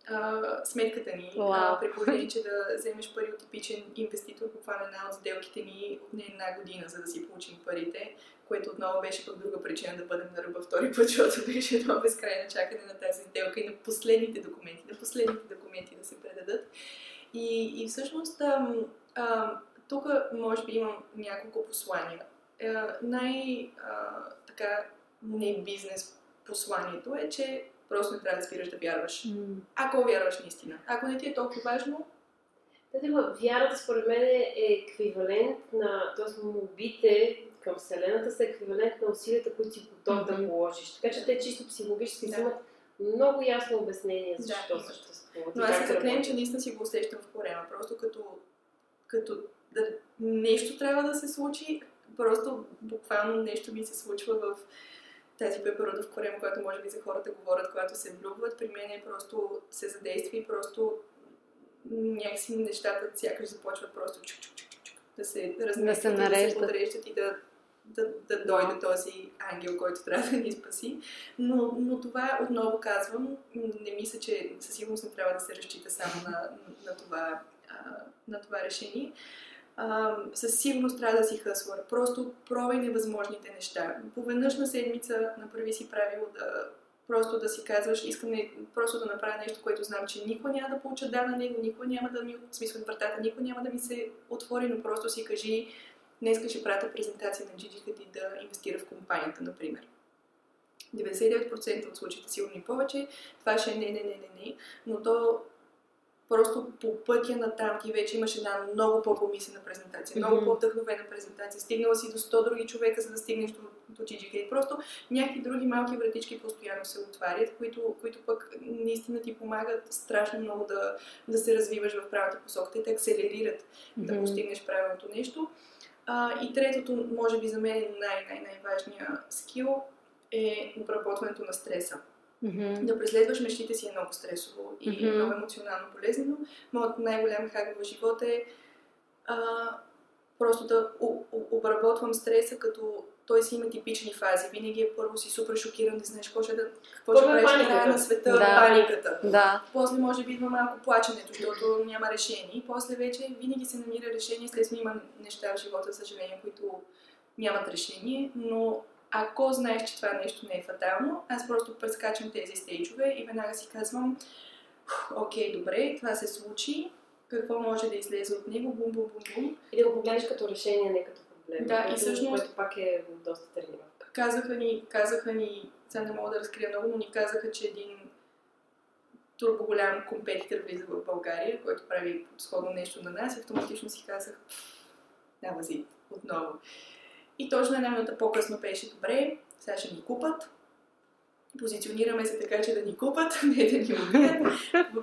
а, сметката ни, wow. а, при положение, че да вземеш пари от типичен инвеститор, буквално една от сделките ни отне една година, за да си получим парите, което отново беше пък друга причина да бъдем на ръба втори път, защото беше едно безкрайно чакане на тази сделка и на последните документи, на последните документи да се предадат. И, и всъщност а, а, тук може би имам няколко послания. А, най- а, така не бизнес посланието е, че Просто не трябва да спираш да вярваш. Mm. Ако вярваш наистина. Ако не ти е толкова важно, да, вярата според мен е еквивалент на, т.е. молбите към Вселената са еквивалент на усилията, които си готов mm-hmm. да положиш. Така че те чисто психологически да. имат много ясно обяснение Да, защо имаш. съществува. Но аз се заклеям, че наистина си го усещам в корема. Просто като, като да, нещо трябва да се случи, просто буквално нещо ми се случва в тази пеперуда в корема, която може би за хората говорят, когато се влюбват. При мен е просто се задейства и просто някакси нещата сякаш започват просто чук, чук, чук, чук, да се разместват, се и да се подреждат и да, да, да дойде този ангел, който трябва да ни спаси. Но, но това отново казвам, не мисля, че със сигурност не трябва да се разчита само на, на, това, на това решение. Със сигурност трябва да си хъсвар. Просто пробай невъзможните неща. Поведнъж на седмица направи си правило да просто да си казваш, искам просто да направя нещо, което знам, че никога няма да получа да на него, никога няма да ми, в смисъл вратата, никога няма да ми се отвори, но просто си кажи, днес ще пратя презентация на Gigi Hadid да инвестира в компанията, например. 99% от случаите, сигурно и повече, това ще е не, не, не, не, не, но то просто по пътя на там ти вече имаш една много по-помислена презентация, много Мгм. по-вдъхновена презентация. Стигнала си до 100 други човека, за да стигнеш до, до Hadid. Просто някакви други малки вратички постоянно се отварят, които, които пък наистина ти помагат страшно много да, да се развиваш в правилната посока. Те те акселерират да Мгм. постигнеш правилното нещо. А, и третото, може би за мен най-най-най-важният скил е обработването на стреса. Мгм. Да преследваш мечтите си е много стресово и Мгм. много емоционално болезнено. Моят най-голям хак в живота е а, просто да обработвам стреса, като той си има типични фази. Винаги е първо си супер шокиран, не знаеш какво ще, да, какво ще е правиш паниката. края на света, Да. паниката. Да. После може би идва малко плаченето, защото няма решение. И после вече винаги се намира решение. Естествено има неща в живота, съжаление, които нямат решение, но ако знаеш, че това нещо не е фатално, аз просто прескачам тези стейджове и веднага си казвам, «Фу, окей, добре, това се случи, какво може да излезе от него, бум, бум, бум, бум. И да го погледнеш като решение, не като проблем. Да, и което- всъщност- Което пак е доста тренировка. Казаха ни, казаха ни, сега не мога да разкрия много, но ни казаха, че един турбо голям компетитор влиза в България, който прави сходно нещо на нас и автоматично си казах, няма зи, отново. И точно една минута по-късно беше добре, сега ще ни купат, позиционираме се така, че да ни купат, не да ни убият.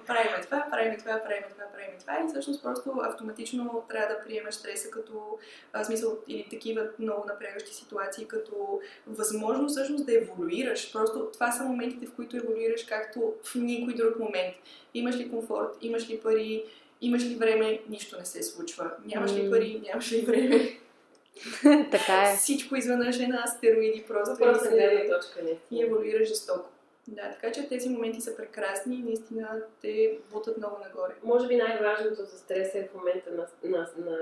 правим това, правим това, правим това, правим това и всъщност просто автоматично трябва да приемаш стреса като а, смисъл или такива много напрягащи ситуации като възможност всъщност да еволюираш. Просто това са моментите, в които еволюираш както в никой друг момент. Имаш ли комфорт, имаш ли пари, имаш ли време, нищо не се случва. Нямаш ли пари, нямаш ли време. така е. Всичко изведнъж е на астероиди просто. Просто гледна точка не. и еволюира жестоко. Да, така че тези моменти са прекрасни и наистина те бутат много нагоре. Може би най-важното за стреса е в момента на, на, на,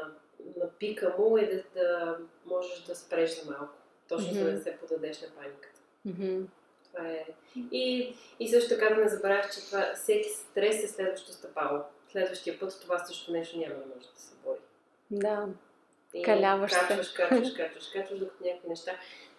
на пика му е да, да можеш да спреш за малко. Точно за да се подадеш на паниката. Мгм. Това е. И, и също така да не забравяш, че това, всеки стрес е следващо стъпало. Следващия път това също нещо няма да може да се бори. Да. И Каляваш се. качваш, качваш, качваш, качваш, докато някакви неща.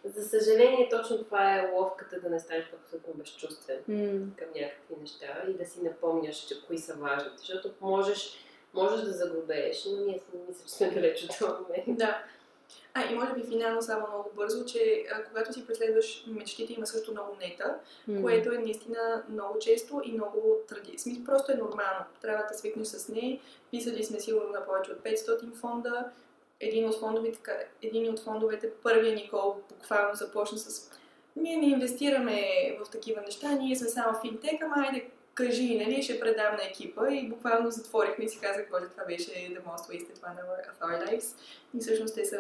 За съжаление, точно това е ловката да не станеш абсолютно безчувствен М. към някакви неща и да си напомняш, че кои са важните. Защото можеш, можеш да загубееш, но ние сме, мисля, че сме далеч от този момент. Да. А, и може би финално само много бързо, че а, когато си преследваш мечтите, има също много нета, М. което е наистина много често и много тради. Смисъл, просто е нормално. Трябва да свикнеш с нея. Писали сме сигурно на повече от 500 фонда. Един от фондовете, един от фондовете, първия Никол, буквално започна с ние не инвестираме в такива неща, ние сме само финтек, ама айде кажи, нали, ще предам на екипа и буквално затворихме и си казах, боже, това беше The Most Wasted One of Our Lives. И всъщност те са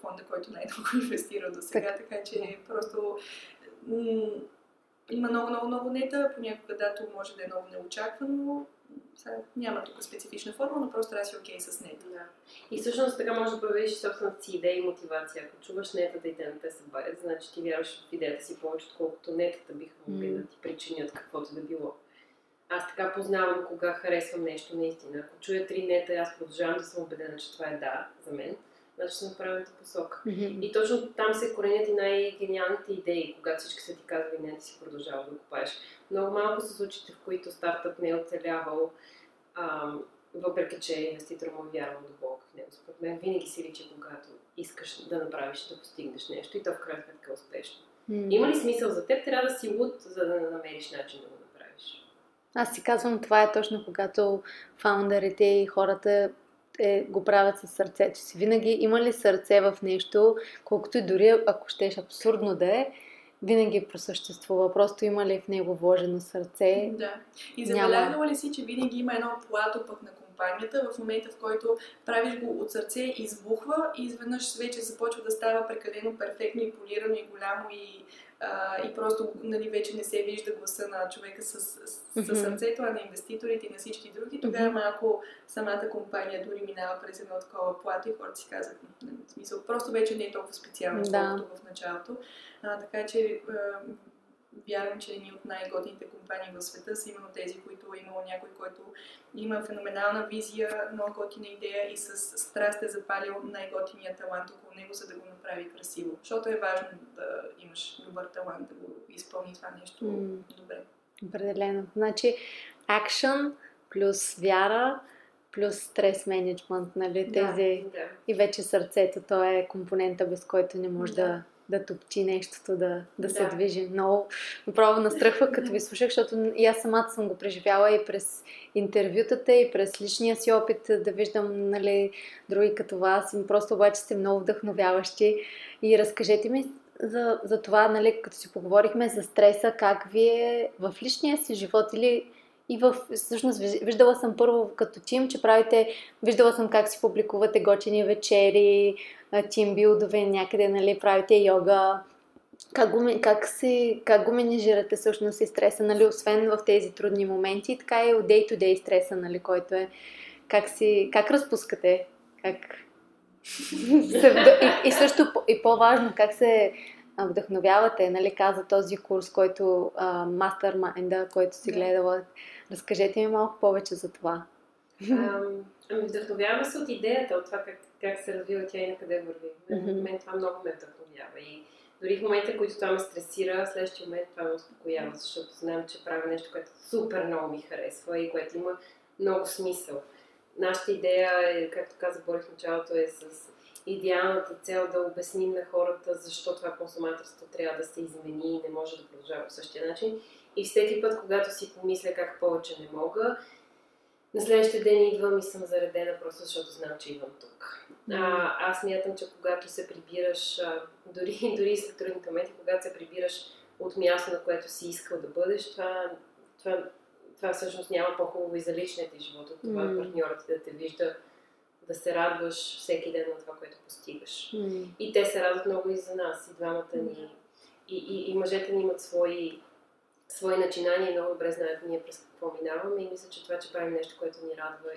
фонда, който най-много инвестира до сега, така че просто м- има много, много, много нета, понякога дато може да е много неочаквано. Сега няма тук специфична форма, но просто трябва да си окей с нета. Да. И всъщност така можеш да проявиш собствената си идея и мотивация. Ако чуваш нетата и те не те значи ти вярваш в идеята си повече, отколкото нетата биха могли М. да ти причинят каквото да било. Аз така познавам кога харесвам нещо наистина. Ако чуя три нета, аз продължавам да съм убедена, че това е да за мен, значи в правилната посока. Мгм. И точно там се коренят и най-гениалните идеи, когато всички са ти казвали не, ти си продължава да купаеш. Много малко са случаите, в които стартъп не е оцелявал, ам, въпреки че инвеститор му е вярвал дълбоко в него. Според мен винаги си личи, когато искаш да направиш, да постигнеш нещо и то в крайна сметка е успешно. Mm. Има ли смисъл за теб? Трябва да си луд, за да намериш начин да го направиш. Аз си казвам, това е точно когато фаундерите и хората е, го правят със сърцето си. Винаги има ли сърце в нещо, колкото и дори ако щеш абсурдно да е, винаги просъществува. Просто има ли в него вложено сърце? Да. И забелязала Няма... ли си, че винаги има едно плато пък на компанията, в момента в който правиш го от сърце, избухва и изведнъж вече започва да става прекалено перфектно и полирано и голямо и, а, и просто нали, вече не се вижда гласа на човека с, с, mm-hmm. сърцето, а на инвеститорите и на всички други. Тогава mm-hmm. малко самата компания дори минава през едно такова плато и хората си казват, в смисъл, просто вече не е толкова специално, да. колкото в началото. А, така че вярвам, че едни от най-готините компании в света са именно тези, които е имало някой, който има феноменална визия, много готина идея и с страст е запалил най-готиния талант около него, за да го направи красиво. Защото е важно да имаш добър талант, да го изпълни това нещо mm. добре. Определено. Значи, акшън плюс вяра, плюс стрес менеджмент, нали? Тези... Да, да. И вече сърцето, то е компонента, без който не може да, да да топчи нещото, да, да се да. движи. Много направо настръхва, като ви слушах, защото и аз самата съм го преживяла и през интервютата, и през личния си опит да виждам нали, други като вас. И просто обаче сте много вдъхновяващи. И разкажете ми за, за това, нали, като си поговорихме за стреса, как вие в личния си живот или и в, всъщност виждала съм първо като тим, че правите, виждала съм как си публикувате гочени вечери, тимбилдове, някъде, нали, правите йога. Как го, как, си, как го менежирате всъщност и стреса, нали, освен в тези трудни моменти, така и от day to day стреса, нали, който е. Как, си, как разпускате? Как... и, и също и по-важно, как се вдъхновявате, нали, каза този курс, който Mastermind, който си гледала. Разкажете ми малко повече за това. Ами вдъхновяваме се от идеята, от това как, как се развива тя и на къде върви. Mm-hmm. Мен това много ме вдъхновява. И дори в момента, в които това ме стресира, в следващия момент това ме успокоява, защото знам, че правя нещо, което супер много ми харесва и което има много смисъл. Нашата идея е, както каза Борис в началото, е с идеалната цел да обясним на хората защо това консуматорство трябва да се измени и не може да продължава по същия начин. И всеки път, когато си помисля как повече не мога, на следващия ден идвам и съм заредена просто защото знам, че идвам тук. А, аз мятам, че когато се прибираш, а, дори, дори след трудните моменти, когато се прибираш от място, на което си искал да бъдеш, това, това, това всъщност няма по-хубаво и за личния ти живот от това mm. партньорът ти да те вижда да се радваш всеки ден на това, което постигаш. Mm. И те се радват много и за нас, и двамата ни. И, и, и мъжете ни имат свои, свои начинания и много добре знаят ние през какво минаваме. И мисля, че това, че правим нещо, което ни радва,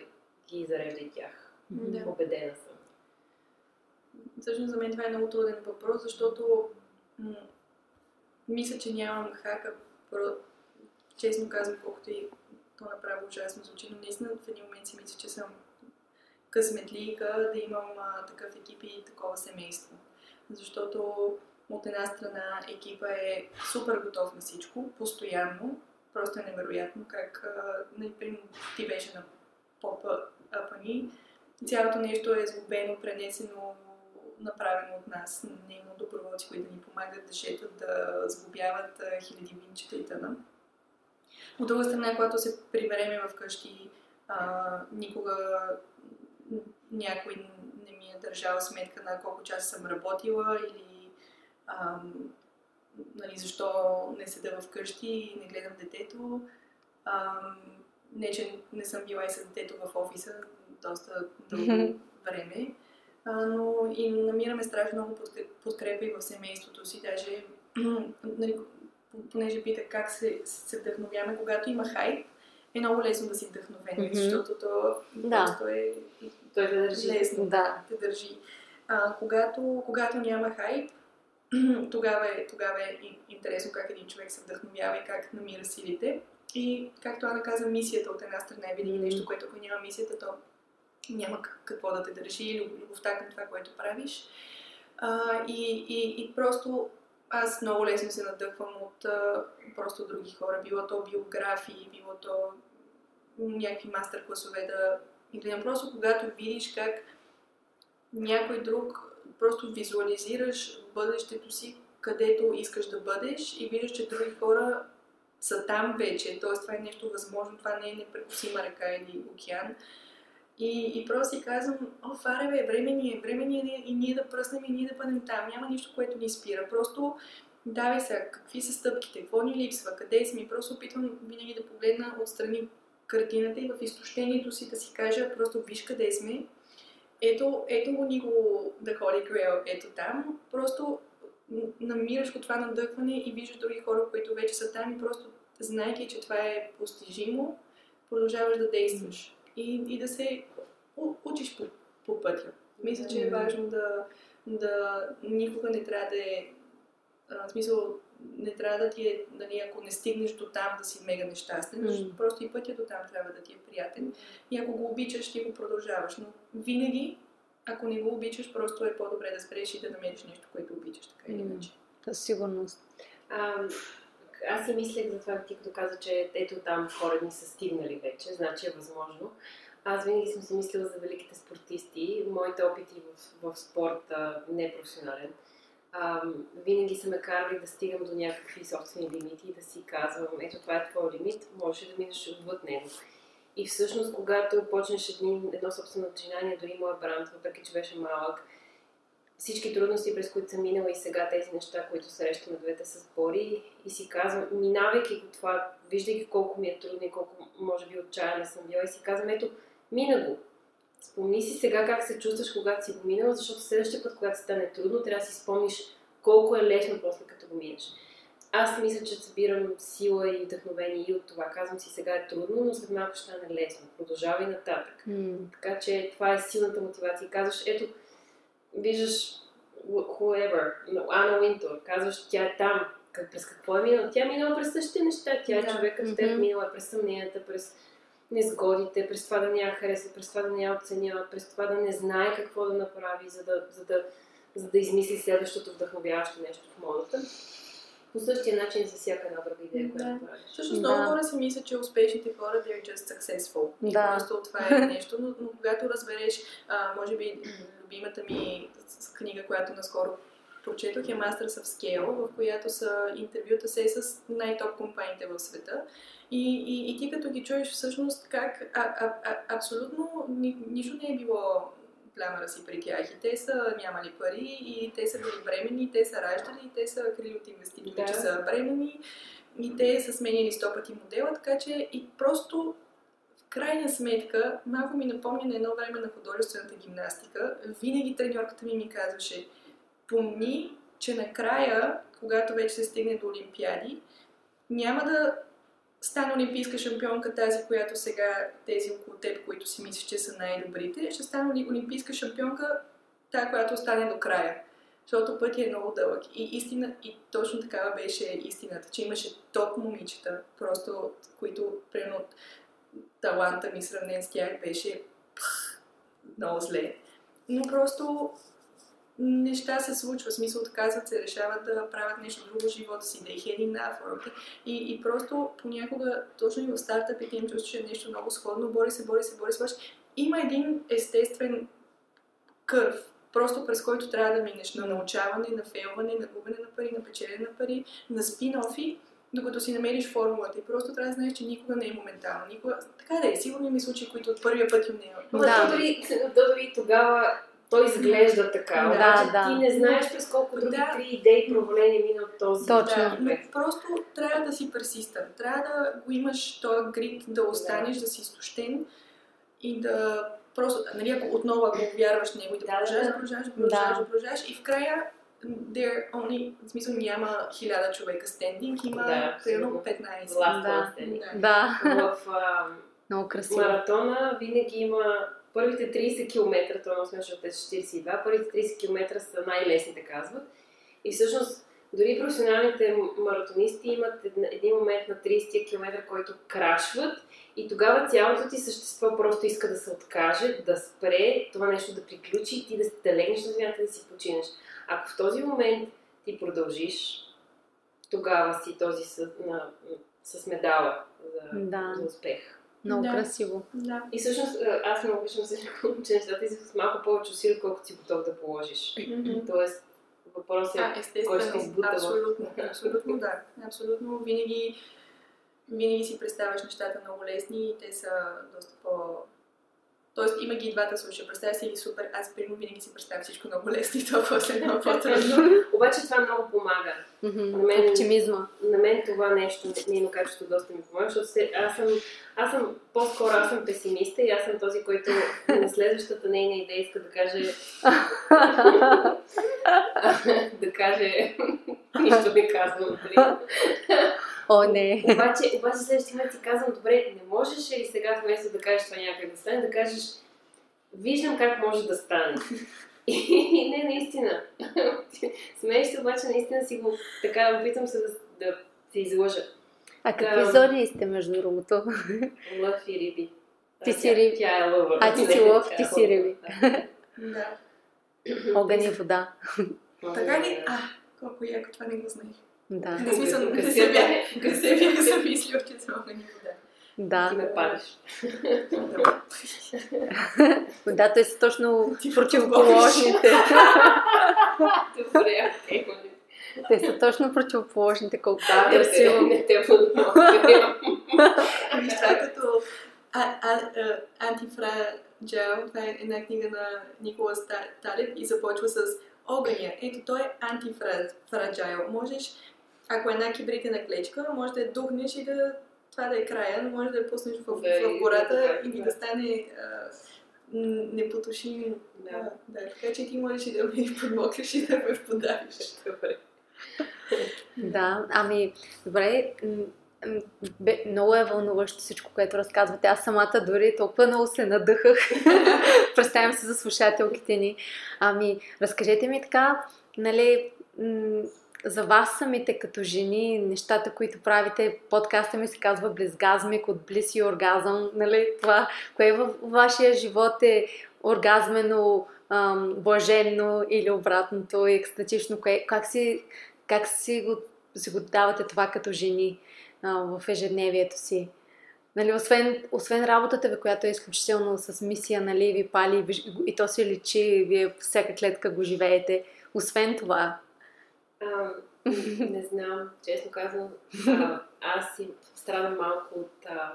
ги зарежда и тях. Mm. Обедена съм. Всъщност за мен това е много труден въпрос, защото м- мисля, че нямам хака. Про... Честно казвам, колкото и то направо ужасно звучи, но наистина в един момент си мисля, че съм късметлийка да имам а, такъв екип и такова семейство. Защото от една страна екипа е супер готов на всичко, постоянно. Просто е невероятно как, например, ти беше на попа ни. Цялото нещо е сгубено, пренесено, направено от нас. Не има доброволци, които да ни помагат да шетат, да сгубяват хиляди винчета и тъна. От друга страна, когато се прибереме вкъщи, а, никога някой не ми е държал сметка на колко часа съм работила или ам, нали, защо не седа вкъщи и не гледам детето. Ам, не, че не съм била и с детето в офиса доста дълго време, а, но и намираме страшно много подкрепа и в семейството си. Даже, нали, понеже питах как се, се вдъхновяваме, когато има хайп, е много лесно да си вдъхновен, mm-hmm. защото то да. просто е той те държи. Лесно, да, те държи. А, когато, когато няма хайп, тогава е, тогава е интересно как един човек се вдъхновява и как намира силите. И както Ана каза, мисията от една страна е винаги нещо, което ако няма мисията, то няма какво да те държи, любовта към това, което правиш. А, и, и, и просто аз много лесно се надъхвам от а, просто други хора, било то биографии, било то някакви мастер-класове да и гледам просто когато видиш как някой друг просто визуализираш бъдещето си където искаш да бъдеш и виждаш, че други хора са там вече, т.е. това е нещо възможно, това не е непрекусима река или океан. И, и просто си казвам, о, фаре бе, време ни е, време ни е и ние да пръснем и ние да бъдем там. Няма нищо, което ни спира. Просто давай сега, какви са стъпките, какво ни липсва, къде сме. Просто опитвам винаги да погледна отстрани картината и в изтощението си да си кажа, просто виж къде сме. Ето, ето го ни го да холи Grail, ето там. Просто намираш го това надъхване и виждаш други хора, които вече са там и просто знайки, че това е постижимо, продължаваш да действаш и, и да се учиш по, по пътя. Мисля, че е важно да, да никога не трябва да е, в смисъл, не трябва да ти е, нали, ако не стигнеш до там да си мега нещастен, mm. просто и пътя до там трябва да ти е приятен. И ако го обичаш, ти го продължаваш. Но винаги, ако не го обичаш, просто е по-добре да спреш и да намериш нещо, което обичаш, така или иначе. Със сигурност. А, аз си мислех за това, ти като каза, че ето там хора ни са стигнали вече, значи е възможно. Аз винаги съм си мислила за великите спортисти. Моите опити в, в спорта, не професионален, а, винаги са ме карали да стигам до някакви собствени лимити и да си казвам, ето това е твой лимит, можеш да минеш отвъд него. И всъщност, когато почнеш едно собствено начинание, дори моят бранд, въпреки че беше малък, всички трудности, през които съм минала и сега тези неща, които срещаме двете с Бори и си казвам, минавайки го това, виждайки колко ми е трудно и колко може би отчаяна съм била и си казвам, ето, мина го. Спомни си сега как се чувстваш, когато си го минала, защото следващия път, когато стане трудно, трябва да си спомниш колко е лесно после като го минеш. Аз мисля, че събирам сила и вдъхновение и от това. Казвам си, сега е трудно, но след малко ще стане лесно. Продължавай нататък. Mm. Така че това е силната мотивация. Казваш, ето, виждаш whoever, Ана Уинтор, казваш, тя е там. Как, през какво е минала? Тя е минала през същите неща. Тя е човек като теб, минала през съмненията, през незгодите, през това да не я харесва, през това да не я оценява, през това да не знае какво да направи, за да, за да, за да измисли следващото вдъхновяващо нещо в модата. По същия начин за всяка една друга идея, която да. правиш. Всъщност да. много хора си мислят, че успешните хора they're just successful. Да. Просто това е нещо, но, но когато разбереш, а, може би любимата ми книга, която наскоро прочетох е Masters of Scale, в която са интервюта се с най-топ компаниите в света. И, и, и ти като ги чуеш всъщност как а, а, а, абсолютно ни, нищо не е било плямара си при тях. И те са нямали пари, и те са били бремени, и те са раждали, и те са крили от инвеститори, да. че са бремени, и те са сменили сто пъти модела, така че и просто крайна сметка, малко ми напомня на едно време на художествената гимнастика, винаги треньорката ми ми казваше, помни, че накрая, когато вече се стигне до Олимпиади, няма да стане олимпийска шампионка тази, която сега тези около теб, които си мислиш, че са най-добрите, ще стане олимпийска шампионка тази, която остане до края. Защото път е много дълъг. И истина, и точно такава беше истината, че имаше топ момичета, просто, които, примерно, таланта ми сравнен с тях беше пъх, много зле. Но просто неща се случват, в смисъл отказват се, решават да правят нещо друго в живота си, да е heading forward. И, и просто понякога, точно и в стартъпите им чувстваш, е нещо много сходно, бори се, бори се, бори се, има един естествен кърв, просто през който трябва да минеш. На научаване, на фейлване, на губене на пари, на печелене на пари, на спин-офи, докато си намериш формулата. И просто трябва да знаеш, че никога не е моментално. Никога... Така да е, сигурно ми случаи, които от първия път им не е. Да, дори, дори тогава той изглежда така. Да, обаче да. ти не знаеш през колко други да. три идеи провалени мина от този. Точно. Да, но просто трябва да си пресистен. Трябва да го имаш този грид, да останеш, да, да си изтощен и да просто, нали, ако отново ако вярваш в него и да, продължаваш, да продължаваш, да продължаваш, да продължаваш и в края there only, в смисъл няма хиляда човека стендинг, има да, примерно 15. Да. да. В а, Много красиво. маратона винаги има Първите 30 км, това ме смешно, те са 42, първите 30 км са най-лесните, казват. И всъщност, дори професионалните маратонисти имат един момент на 30 км, който крашват и тогава цялото ти същество просто иска да се откаже, да спре, това нещо да приключи и ти да, да легнеш на земята да си починеш. Ако в този момент ти продължиш, тогава си този с, на, с медала за, да. за успех. Много да. красиво. Да. И всъщност аз много обичам се че нещата си с малко повече усилия, колкото си готов да положиш. Mm-hmm. Тоест, Въпросът е А, кой ще избута абсолютно, абсолютно да. Абсолютно винаги, винаги си представяш нещата много лесни и те са доста по... Тоест има ги и двата случая. Представя си ги супер, аз примерно винаги си представя всичко много лесно и то после е много по-трудно. Обаче това много помага. На мен- Оптимизма. На мен това нещо, нейно качество доста ми помага, защото се, аз, съм, аз съм, по-скоро аз съм песимиста и аз съм този, който на следващата нейна идея иска да каже да каже нищо не казвам. О, не. Обаче, обаче следващия момент си казвам, добре, не можеш ли сега вместо да кажеш това някак да стане, да кажеш виждам как може да стане. И не, наистина. Смееш се, обаче наистина си го така, опитвам се да, да се излъжа. А какви зодии сте, между другото? Лъв и риби. Ти си риби. Тя е лъва. А, ти си лъв, ти е си лъва, риби. да. Да. Огън и вода. Така ли? А, колко яко, това не го знаех. Да. В смисъл, не се бях, не се бях замислил, че съм огън и вода. Ти Да. ме палиш. Да, те са точно Ти противоположните. Добре. Те са точно противоположните, колко Да, красиво. не те това е като антифраджайл, това е една книга на Никола Талеб и започва с огъня. Ето той е антифраджайл. Можеш, ако е една кибритена клечка, може да я духнеш и да това да е края, но може да я пуснеш в, Да, и в гората да, и да. да стане а, непотушим. Да. А, да, така че ти можеш и да ме подмокриш и да ме подавиш. Добре. Да, ами, добре. Бе, много е вълнуващо всичко, което разказвате. Аз самата дори толкова много се надъхах. Представям се за слушателките ни. Ами, разкажете ми така, нали, м, за вас самите като жени, нещата, които правите, подкаста ми се казва Близгазмик от Близ и оргазъм, нали, това, кое във вашия живот е оргазмено, ам, блаженно или обратното, екстатично, кое, как си, как си го, си го давате това като жени а, в ежедневието си? Нали, освен, освен работата ви, която е изключително с мисия, нали, ви пали и то се личи, вие всяка клетка го живеете. Освен това, А, не знам, честно казвам, а, аз си страдам малко от а,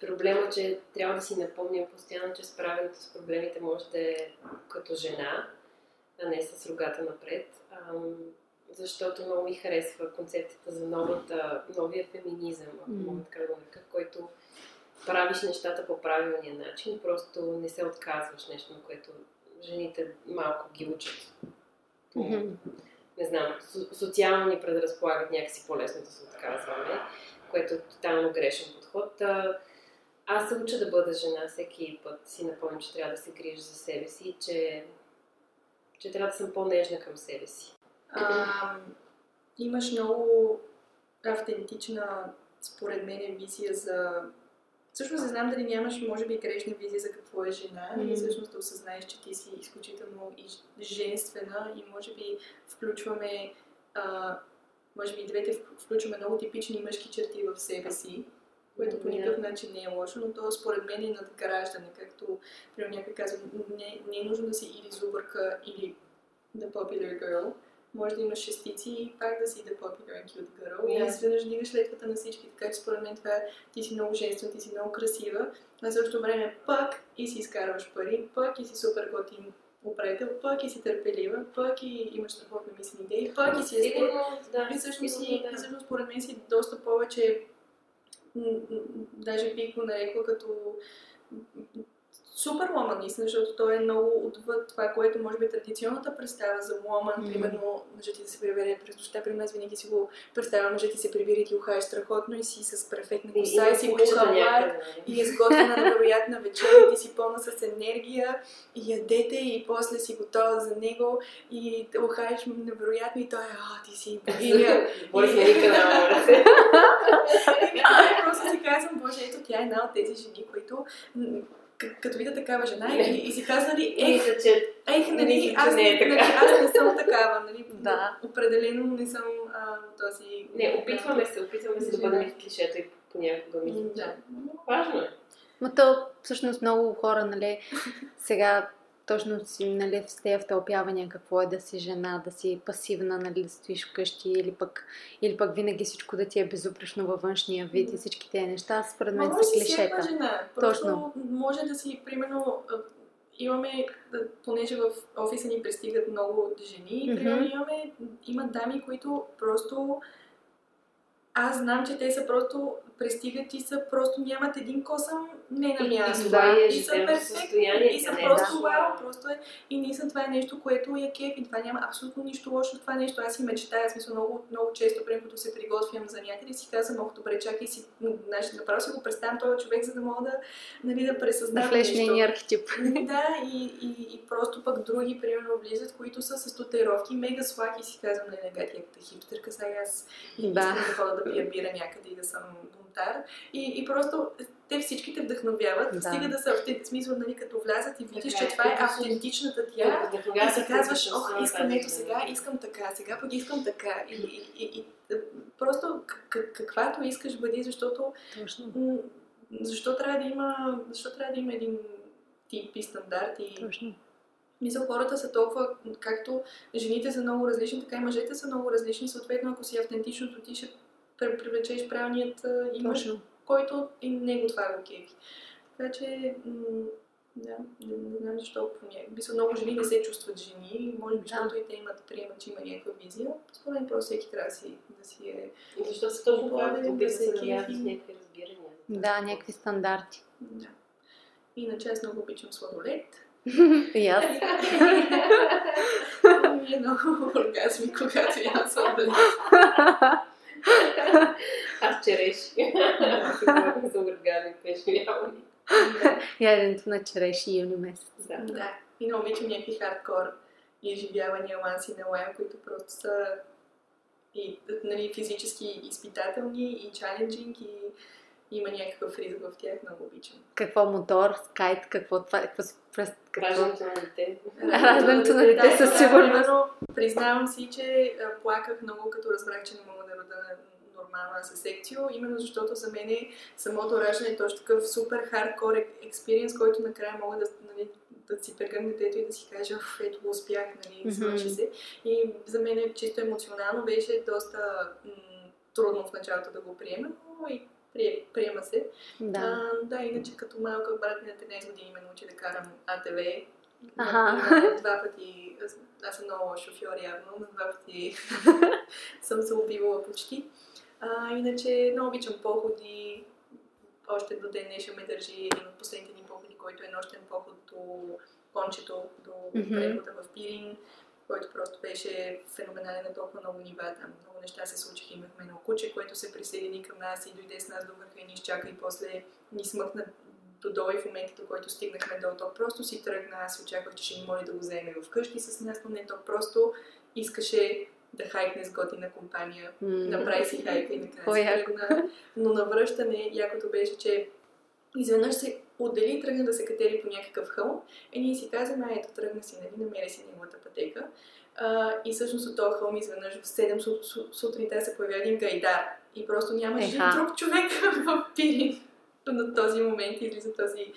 проблема, че трябва да си напомням постоянно, че справянето с проблемите може да е като жена, а не с рогата напред. А, защото много ми харесва концепцията за новата, новия феминизъм, ако мога така да го нарека, който правиш нещата по правилния начин, просто не се отказваш нещо, на което жените малко ги учат. Мгм. Не знам, со- социално ни предразполагат някакси по-лесно да се отказваме, което е тотално грешен подход. Аз се уча да бъда жена всеки път. Си напомням, че трябва да се грижа за себе си и че, че трябва да съм по-нежна към себе си. А, имаш много автентична, според мен, визия за... Всъщност не знам дали нямаш, може би, грешна визия за какво е жена Мгм. и всъщност да осъзнаеш, че ти си изключително и женствена и може би включваме а, може би двете вк- включваме много типични мъжки черти в себе си, което по никакъв начин не е лошо, но то според мен е надграждане, както примерно някой казва, не, не е нужно да си или зубърка, или the popular girl, може да имаш шестици и пак да си the popular cute girl. И Да. изведнъж дигаш летвата на всички, така че според мен това е, ти си много женствена, ти си много красива, а в същото време пък и си изкарваш пари, пък и си супер готин управител, пък и си търпелива, пък и имаш страхотно мислени идеи, пък и си е Сигурно, да. и всъщност, си, сигурно, и да. всъщност според мен си доста повече, даже бих го нарекла като супер ломан, наистина, защото той е много отвъд това, което може би е традиционната представа за ломан, Мгм. примерно да се прибере през нощта, при нас винаги си го представя, мъжът ти се прибира и ти ухае страхотно и си с перфектна И, коса и си кучета куха лайк нали? и е сготвена на вероятна вечер и ти си пълна с енергия и ядете и после си готова за него и ухаеш невероятно и той е, а, ти си богиня. Ръце. И просто си казвам, боже, ето тя е една от тези жени, които като видя такава жена и, и си казва, нали, ех, ех, нали, аз, не е не, така. нали, аз не съм такава, нали, Да. определено не съм а, този... не, опитваме се, опитваме се да бъдем в клишето и понякога М, мисля, Да. важно е. Но то всъщност много хора, нали, сега точно си, нали, с тези втълпявания какво е да си жена, да си пасивна, нали, да стоиш вкъщи или пък, или пък винаги всичко да ти е безупречно във външния вид и всички тези неща, според мен са клишета. Жена. Точно. може да си, примерно, имаме, понеже в офиса ни пристигат много жени, mm-hmm. примерно имаме, има дами, които просто аз знам, че те са просто пристигат и са просто нямат един косъм не на място. Да, и, са перфектни. И са просто да. вау, просто е. И наистина това е нещо, което е кеф и това няма абсолютно нищо лошо в това нещо. Аз си мечтая, смисъл много, много често, преди като се приготвям за някъде, си казвам, ох, добре, чакай си, знаеш, направо си го представям този човек, за да мога да, нали, да пресъздам да архетип. да, и, и, и, просто пък други, примерно, влизат, които са с татуировки, мега слаки и си казвам, не, не, не, хипстерка, сега аз да. искам да ходя да пия бира някъде и да съм коментар. И, и просто те всички те вдъхновяват, да. стига да са в смисъл, нали, като влязат и видиш, че това е автентичната тя. И си казваш, ох, искам ето сега, искам така, сега пък искам така. И, и, и, и просто каквато искаш бъди, защото Точно. защо трябва да има, защо трябва да има един тип и стандарт и Точно. Мисля, хората са толкова, както жените са много различни, така и мъжете са много различни. Съответно, ако си автентичното, ти ще привлечеш правилният имаш, който и него това е окей. Така че, м- да, не, не знам защо поне. Мисля, много жени не се чувстват жени, може би, да. защото и те имат, приемат, че има някаква визия. Според мен просто всеки трябва да си, да си е... И защо са точно правилно да се с някакви разбирания? Да, някакви стандарти. Да. Иначе аз много обичам сладолет. И аз. Ми е много оргазми, когато ям сладолет. Аз череши. за оргазми, пешмявани. Яденето на череши юни месец. Да. да. И не обичам някакви хардкор изживявания, ланси на лайм, които просто са и, нали, физически изпитателни и чаленджинг и има някакъв риск в тях, много обичам. Какво мотор, скайт, какво това, какво Раждането на дете. Раждането на дете със сигурност. Признавам си, че плаках много, като разбрах, че не мога да рода нормална със секцио, именно защото за мен е самото раждане е точно такъв супер хардкор експириенс, който накрая мога да, нали, да си прегърна детето и да си кажа, ето го успях, нали, свърши се. И за мен е чисто емоционално беше доста м- трудно в началото да го приема, но и приема се. Да. А, да, иначе като малка брат ми на 13 години ме научи да карам АТВ. Ага. Два пъти, аз съм много шофьор явно, но два пъти съм се убивала почти. А, иначе много обичам походи. Още до ден днешен ме държи един от последните ни походи, който е нощен поход до Кончето, до mm-hmm. прехода в Пирин, който просто беше феноменален на толкова много нива. Там много неща се случиха. Имахме едно куче, което се присъедини към нас и дойде с нас до върха и ни изчака и после ни смъкна додолу и в момента, до който стигнахме до то просто си тръгна. Аз очаквах, че ще ни моли да го вземе вкъщи с нас, но не, то просто искаше да хайкне с готина компания, mm. направи си хайка и накрая си тръгна. Но на връщане, якото беше, че изведнъж се отдели и тръгна да се катери по някакъв хълм. И ние си казваме, ето тръгна си, нали, намери си неговата пътека. А, и всъщност от този хълм изведнъж в 7 сутринта се появява един гайдар. И просто няма жив друг човек в Пирин. На този момент излиза този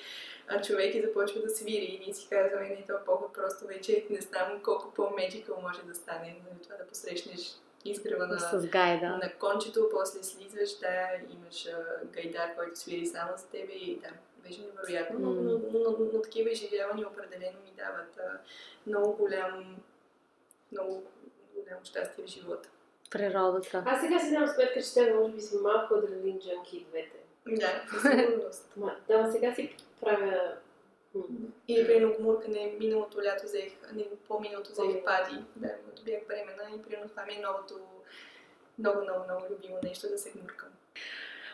а, човек и започва да свири. И ние си казваме, не, това поход просто вече не знам колко по-меджикъл може да стане. Нали, това да посрещнеш изгрева на, с гайда. на кончето, после слизваш, да, имаш а, гайдар, който свири само за тебе и да, беше невероятно, но, но, но, но, но такива изживявания определено ми дават а, много голям, много голямо щастие в живота. Природата. Аз сега си дам сметка, че те може би са малко адреналин джанки и двете. Да, сигурност. да, сега си правя или примерно гмуркане, миналото лято взех, не, по-миналото взех пади, да, когато бях бремена и примерно това ми е новото, много, много, много любимо нещо да се гмуркам.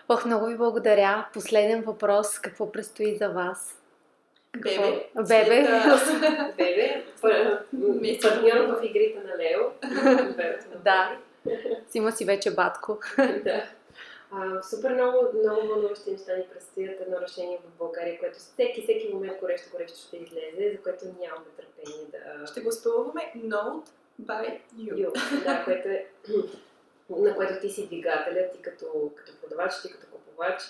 Ох, много ви благодаря. Последен въпрос. Какво предстои за вас? Бебе. Бебе. Бебе. Партньор в игрите на Лео. да. Сима си вече батко. да. А, супер много, много вълнуващи неща ни предстоят едно решение в България, което всеки, всеки момент горещо, горещо ще излезе, за което нямаме търпение да... Ще го спълваме Note by You. you. Да, което е, на което ти си двигателя, ти като, като продавач, ти като купувач.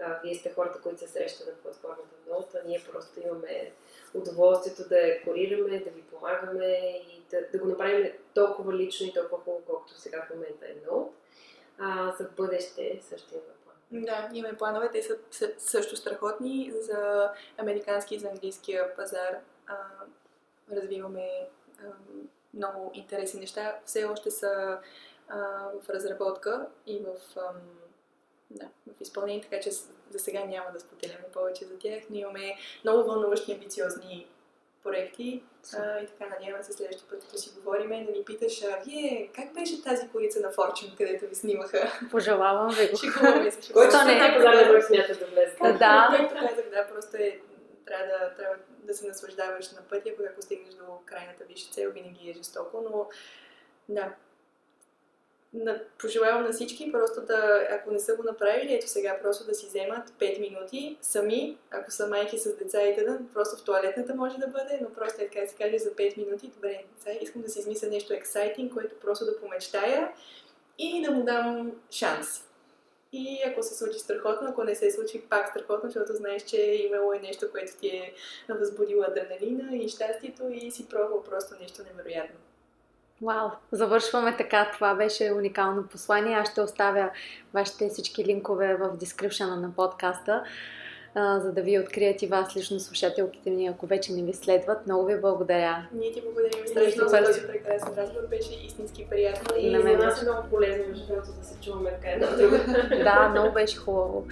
а, вие сте хората, които се срещат на платформата Нота, ние просто имаме удоволствието да я корираме, да ви помагаме и да, да го направим толкова лично и толкова хубаво, колкото сега в момента е Ноут. А, за бъдеще също имаме план. Да, имаме планове, те са също страхотни за американски и за английския пазар. А, развиваме а, много интересни неща. Все още са а, в разработка и в, ам, да, в изпълнение, така че за сега няма да споделяме повече за тях, но имаме много вълнуващи, амбициозни проекти а, и така надявам се следващия път, да си говорим, да ни питаш, а вие как беше тази корица на Fortune, където ви снимаха? Пожелавам ви го. Шегуваме се. Който не е пазар, да смяташ да влезе. Да. Както казах, да, просто е, трябва да, трябва да се наслаждаваш на пътя, когато стигнеш до крайната висша цел, винаги е жестоко, но да, пожелавам на всички просто да, ако не са го направили, ето сега просто да си вземат 5 минути сами, ако са майки с деца и т.н. просто в туалетната може да бъде, но просто е така да каже за 5 минути, добре, сега искам да си измисля нещо ексайтинг, което просто да помечтая и да му дам шанс. И ако се случи страхотно, ако не се случи пак страхотно, защото знаеш, че е имало и нещо, което ти е възбудило адреналина и щастието и си пробвал просто нещо невероятно. Вау, завършваме така. Това беше уникално послание. Аз ще оставя вашите всички линкове в дескрипшена на подкаста, а, за да ви открият и вас лично слушателките ни, ако вече не ви следват. Много ви благодаря. Ние ти благодарим страшно за този прекрасен разговор. Беше истински приятно. И На за мен нас също. е много полезно, другото, да се чуваме така. Да, много беше хубаво.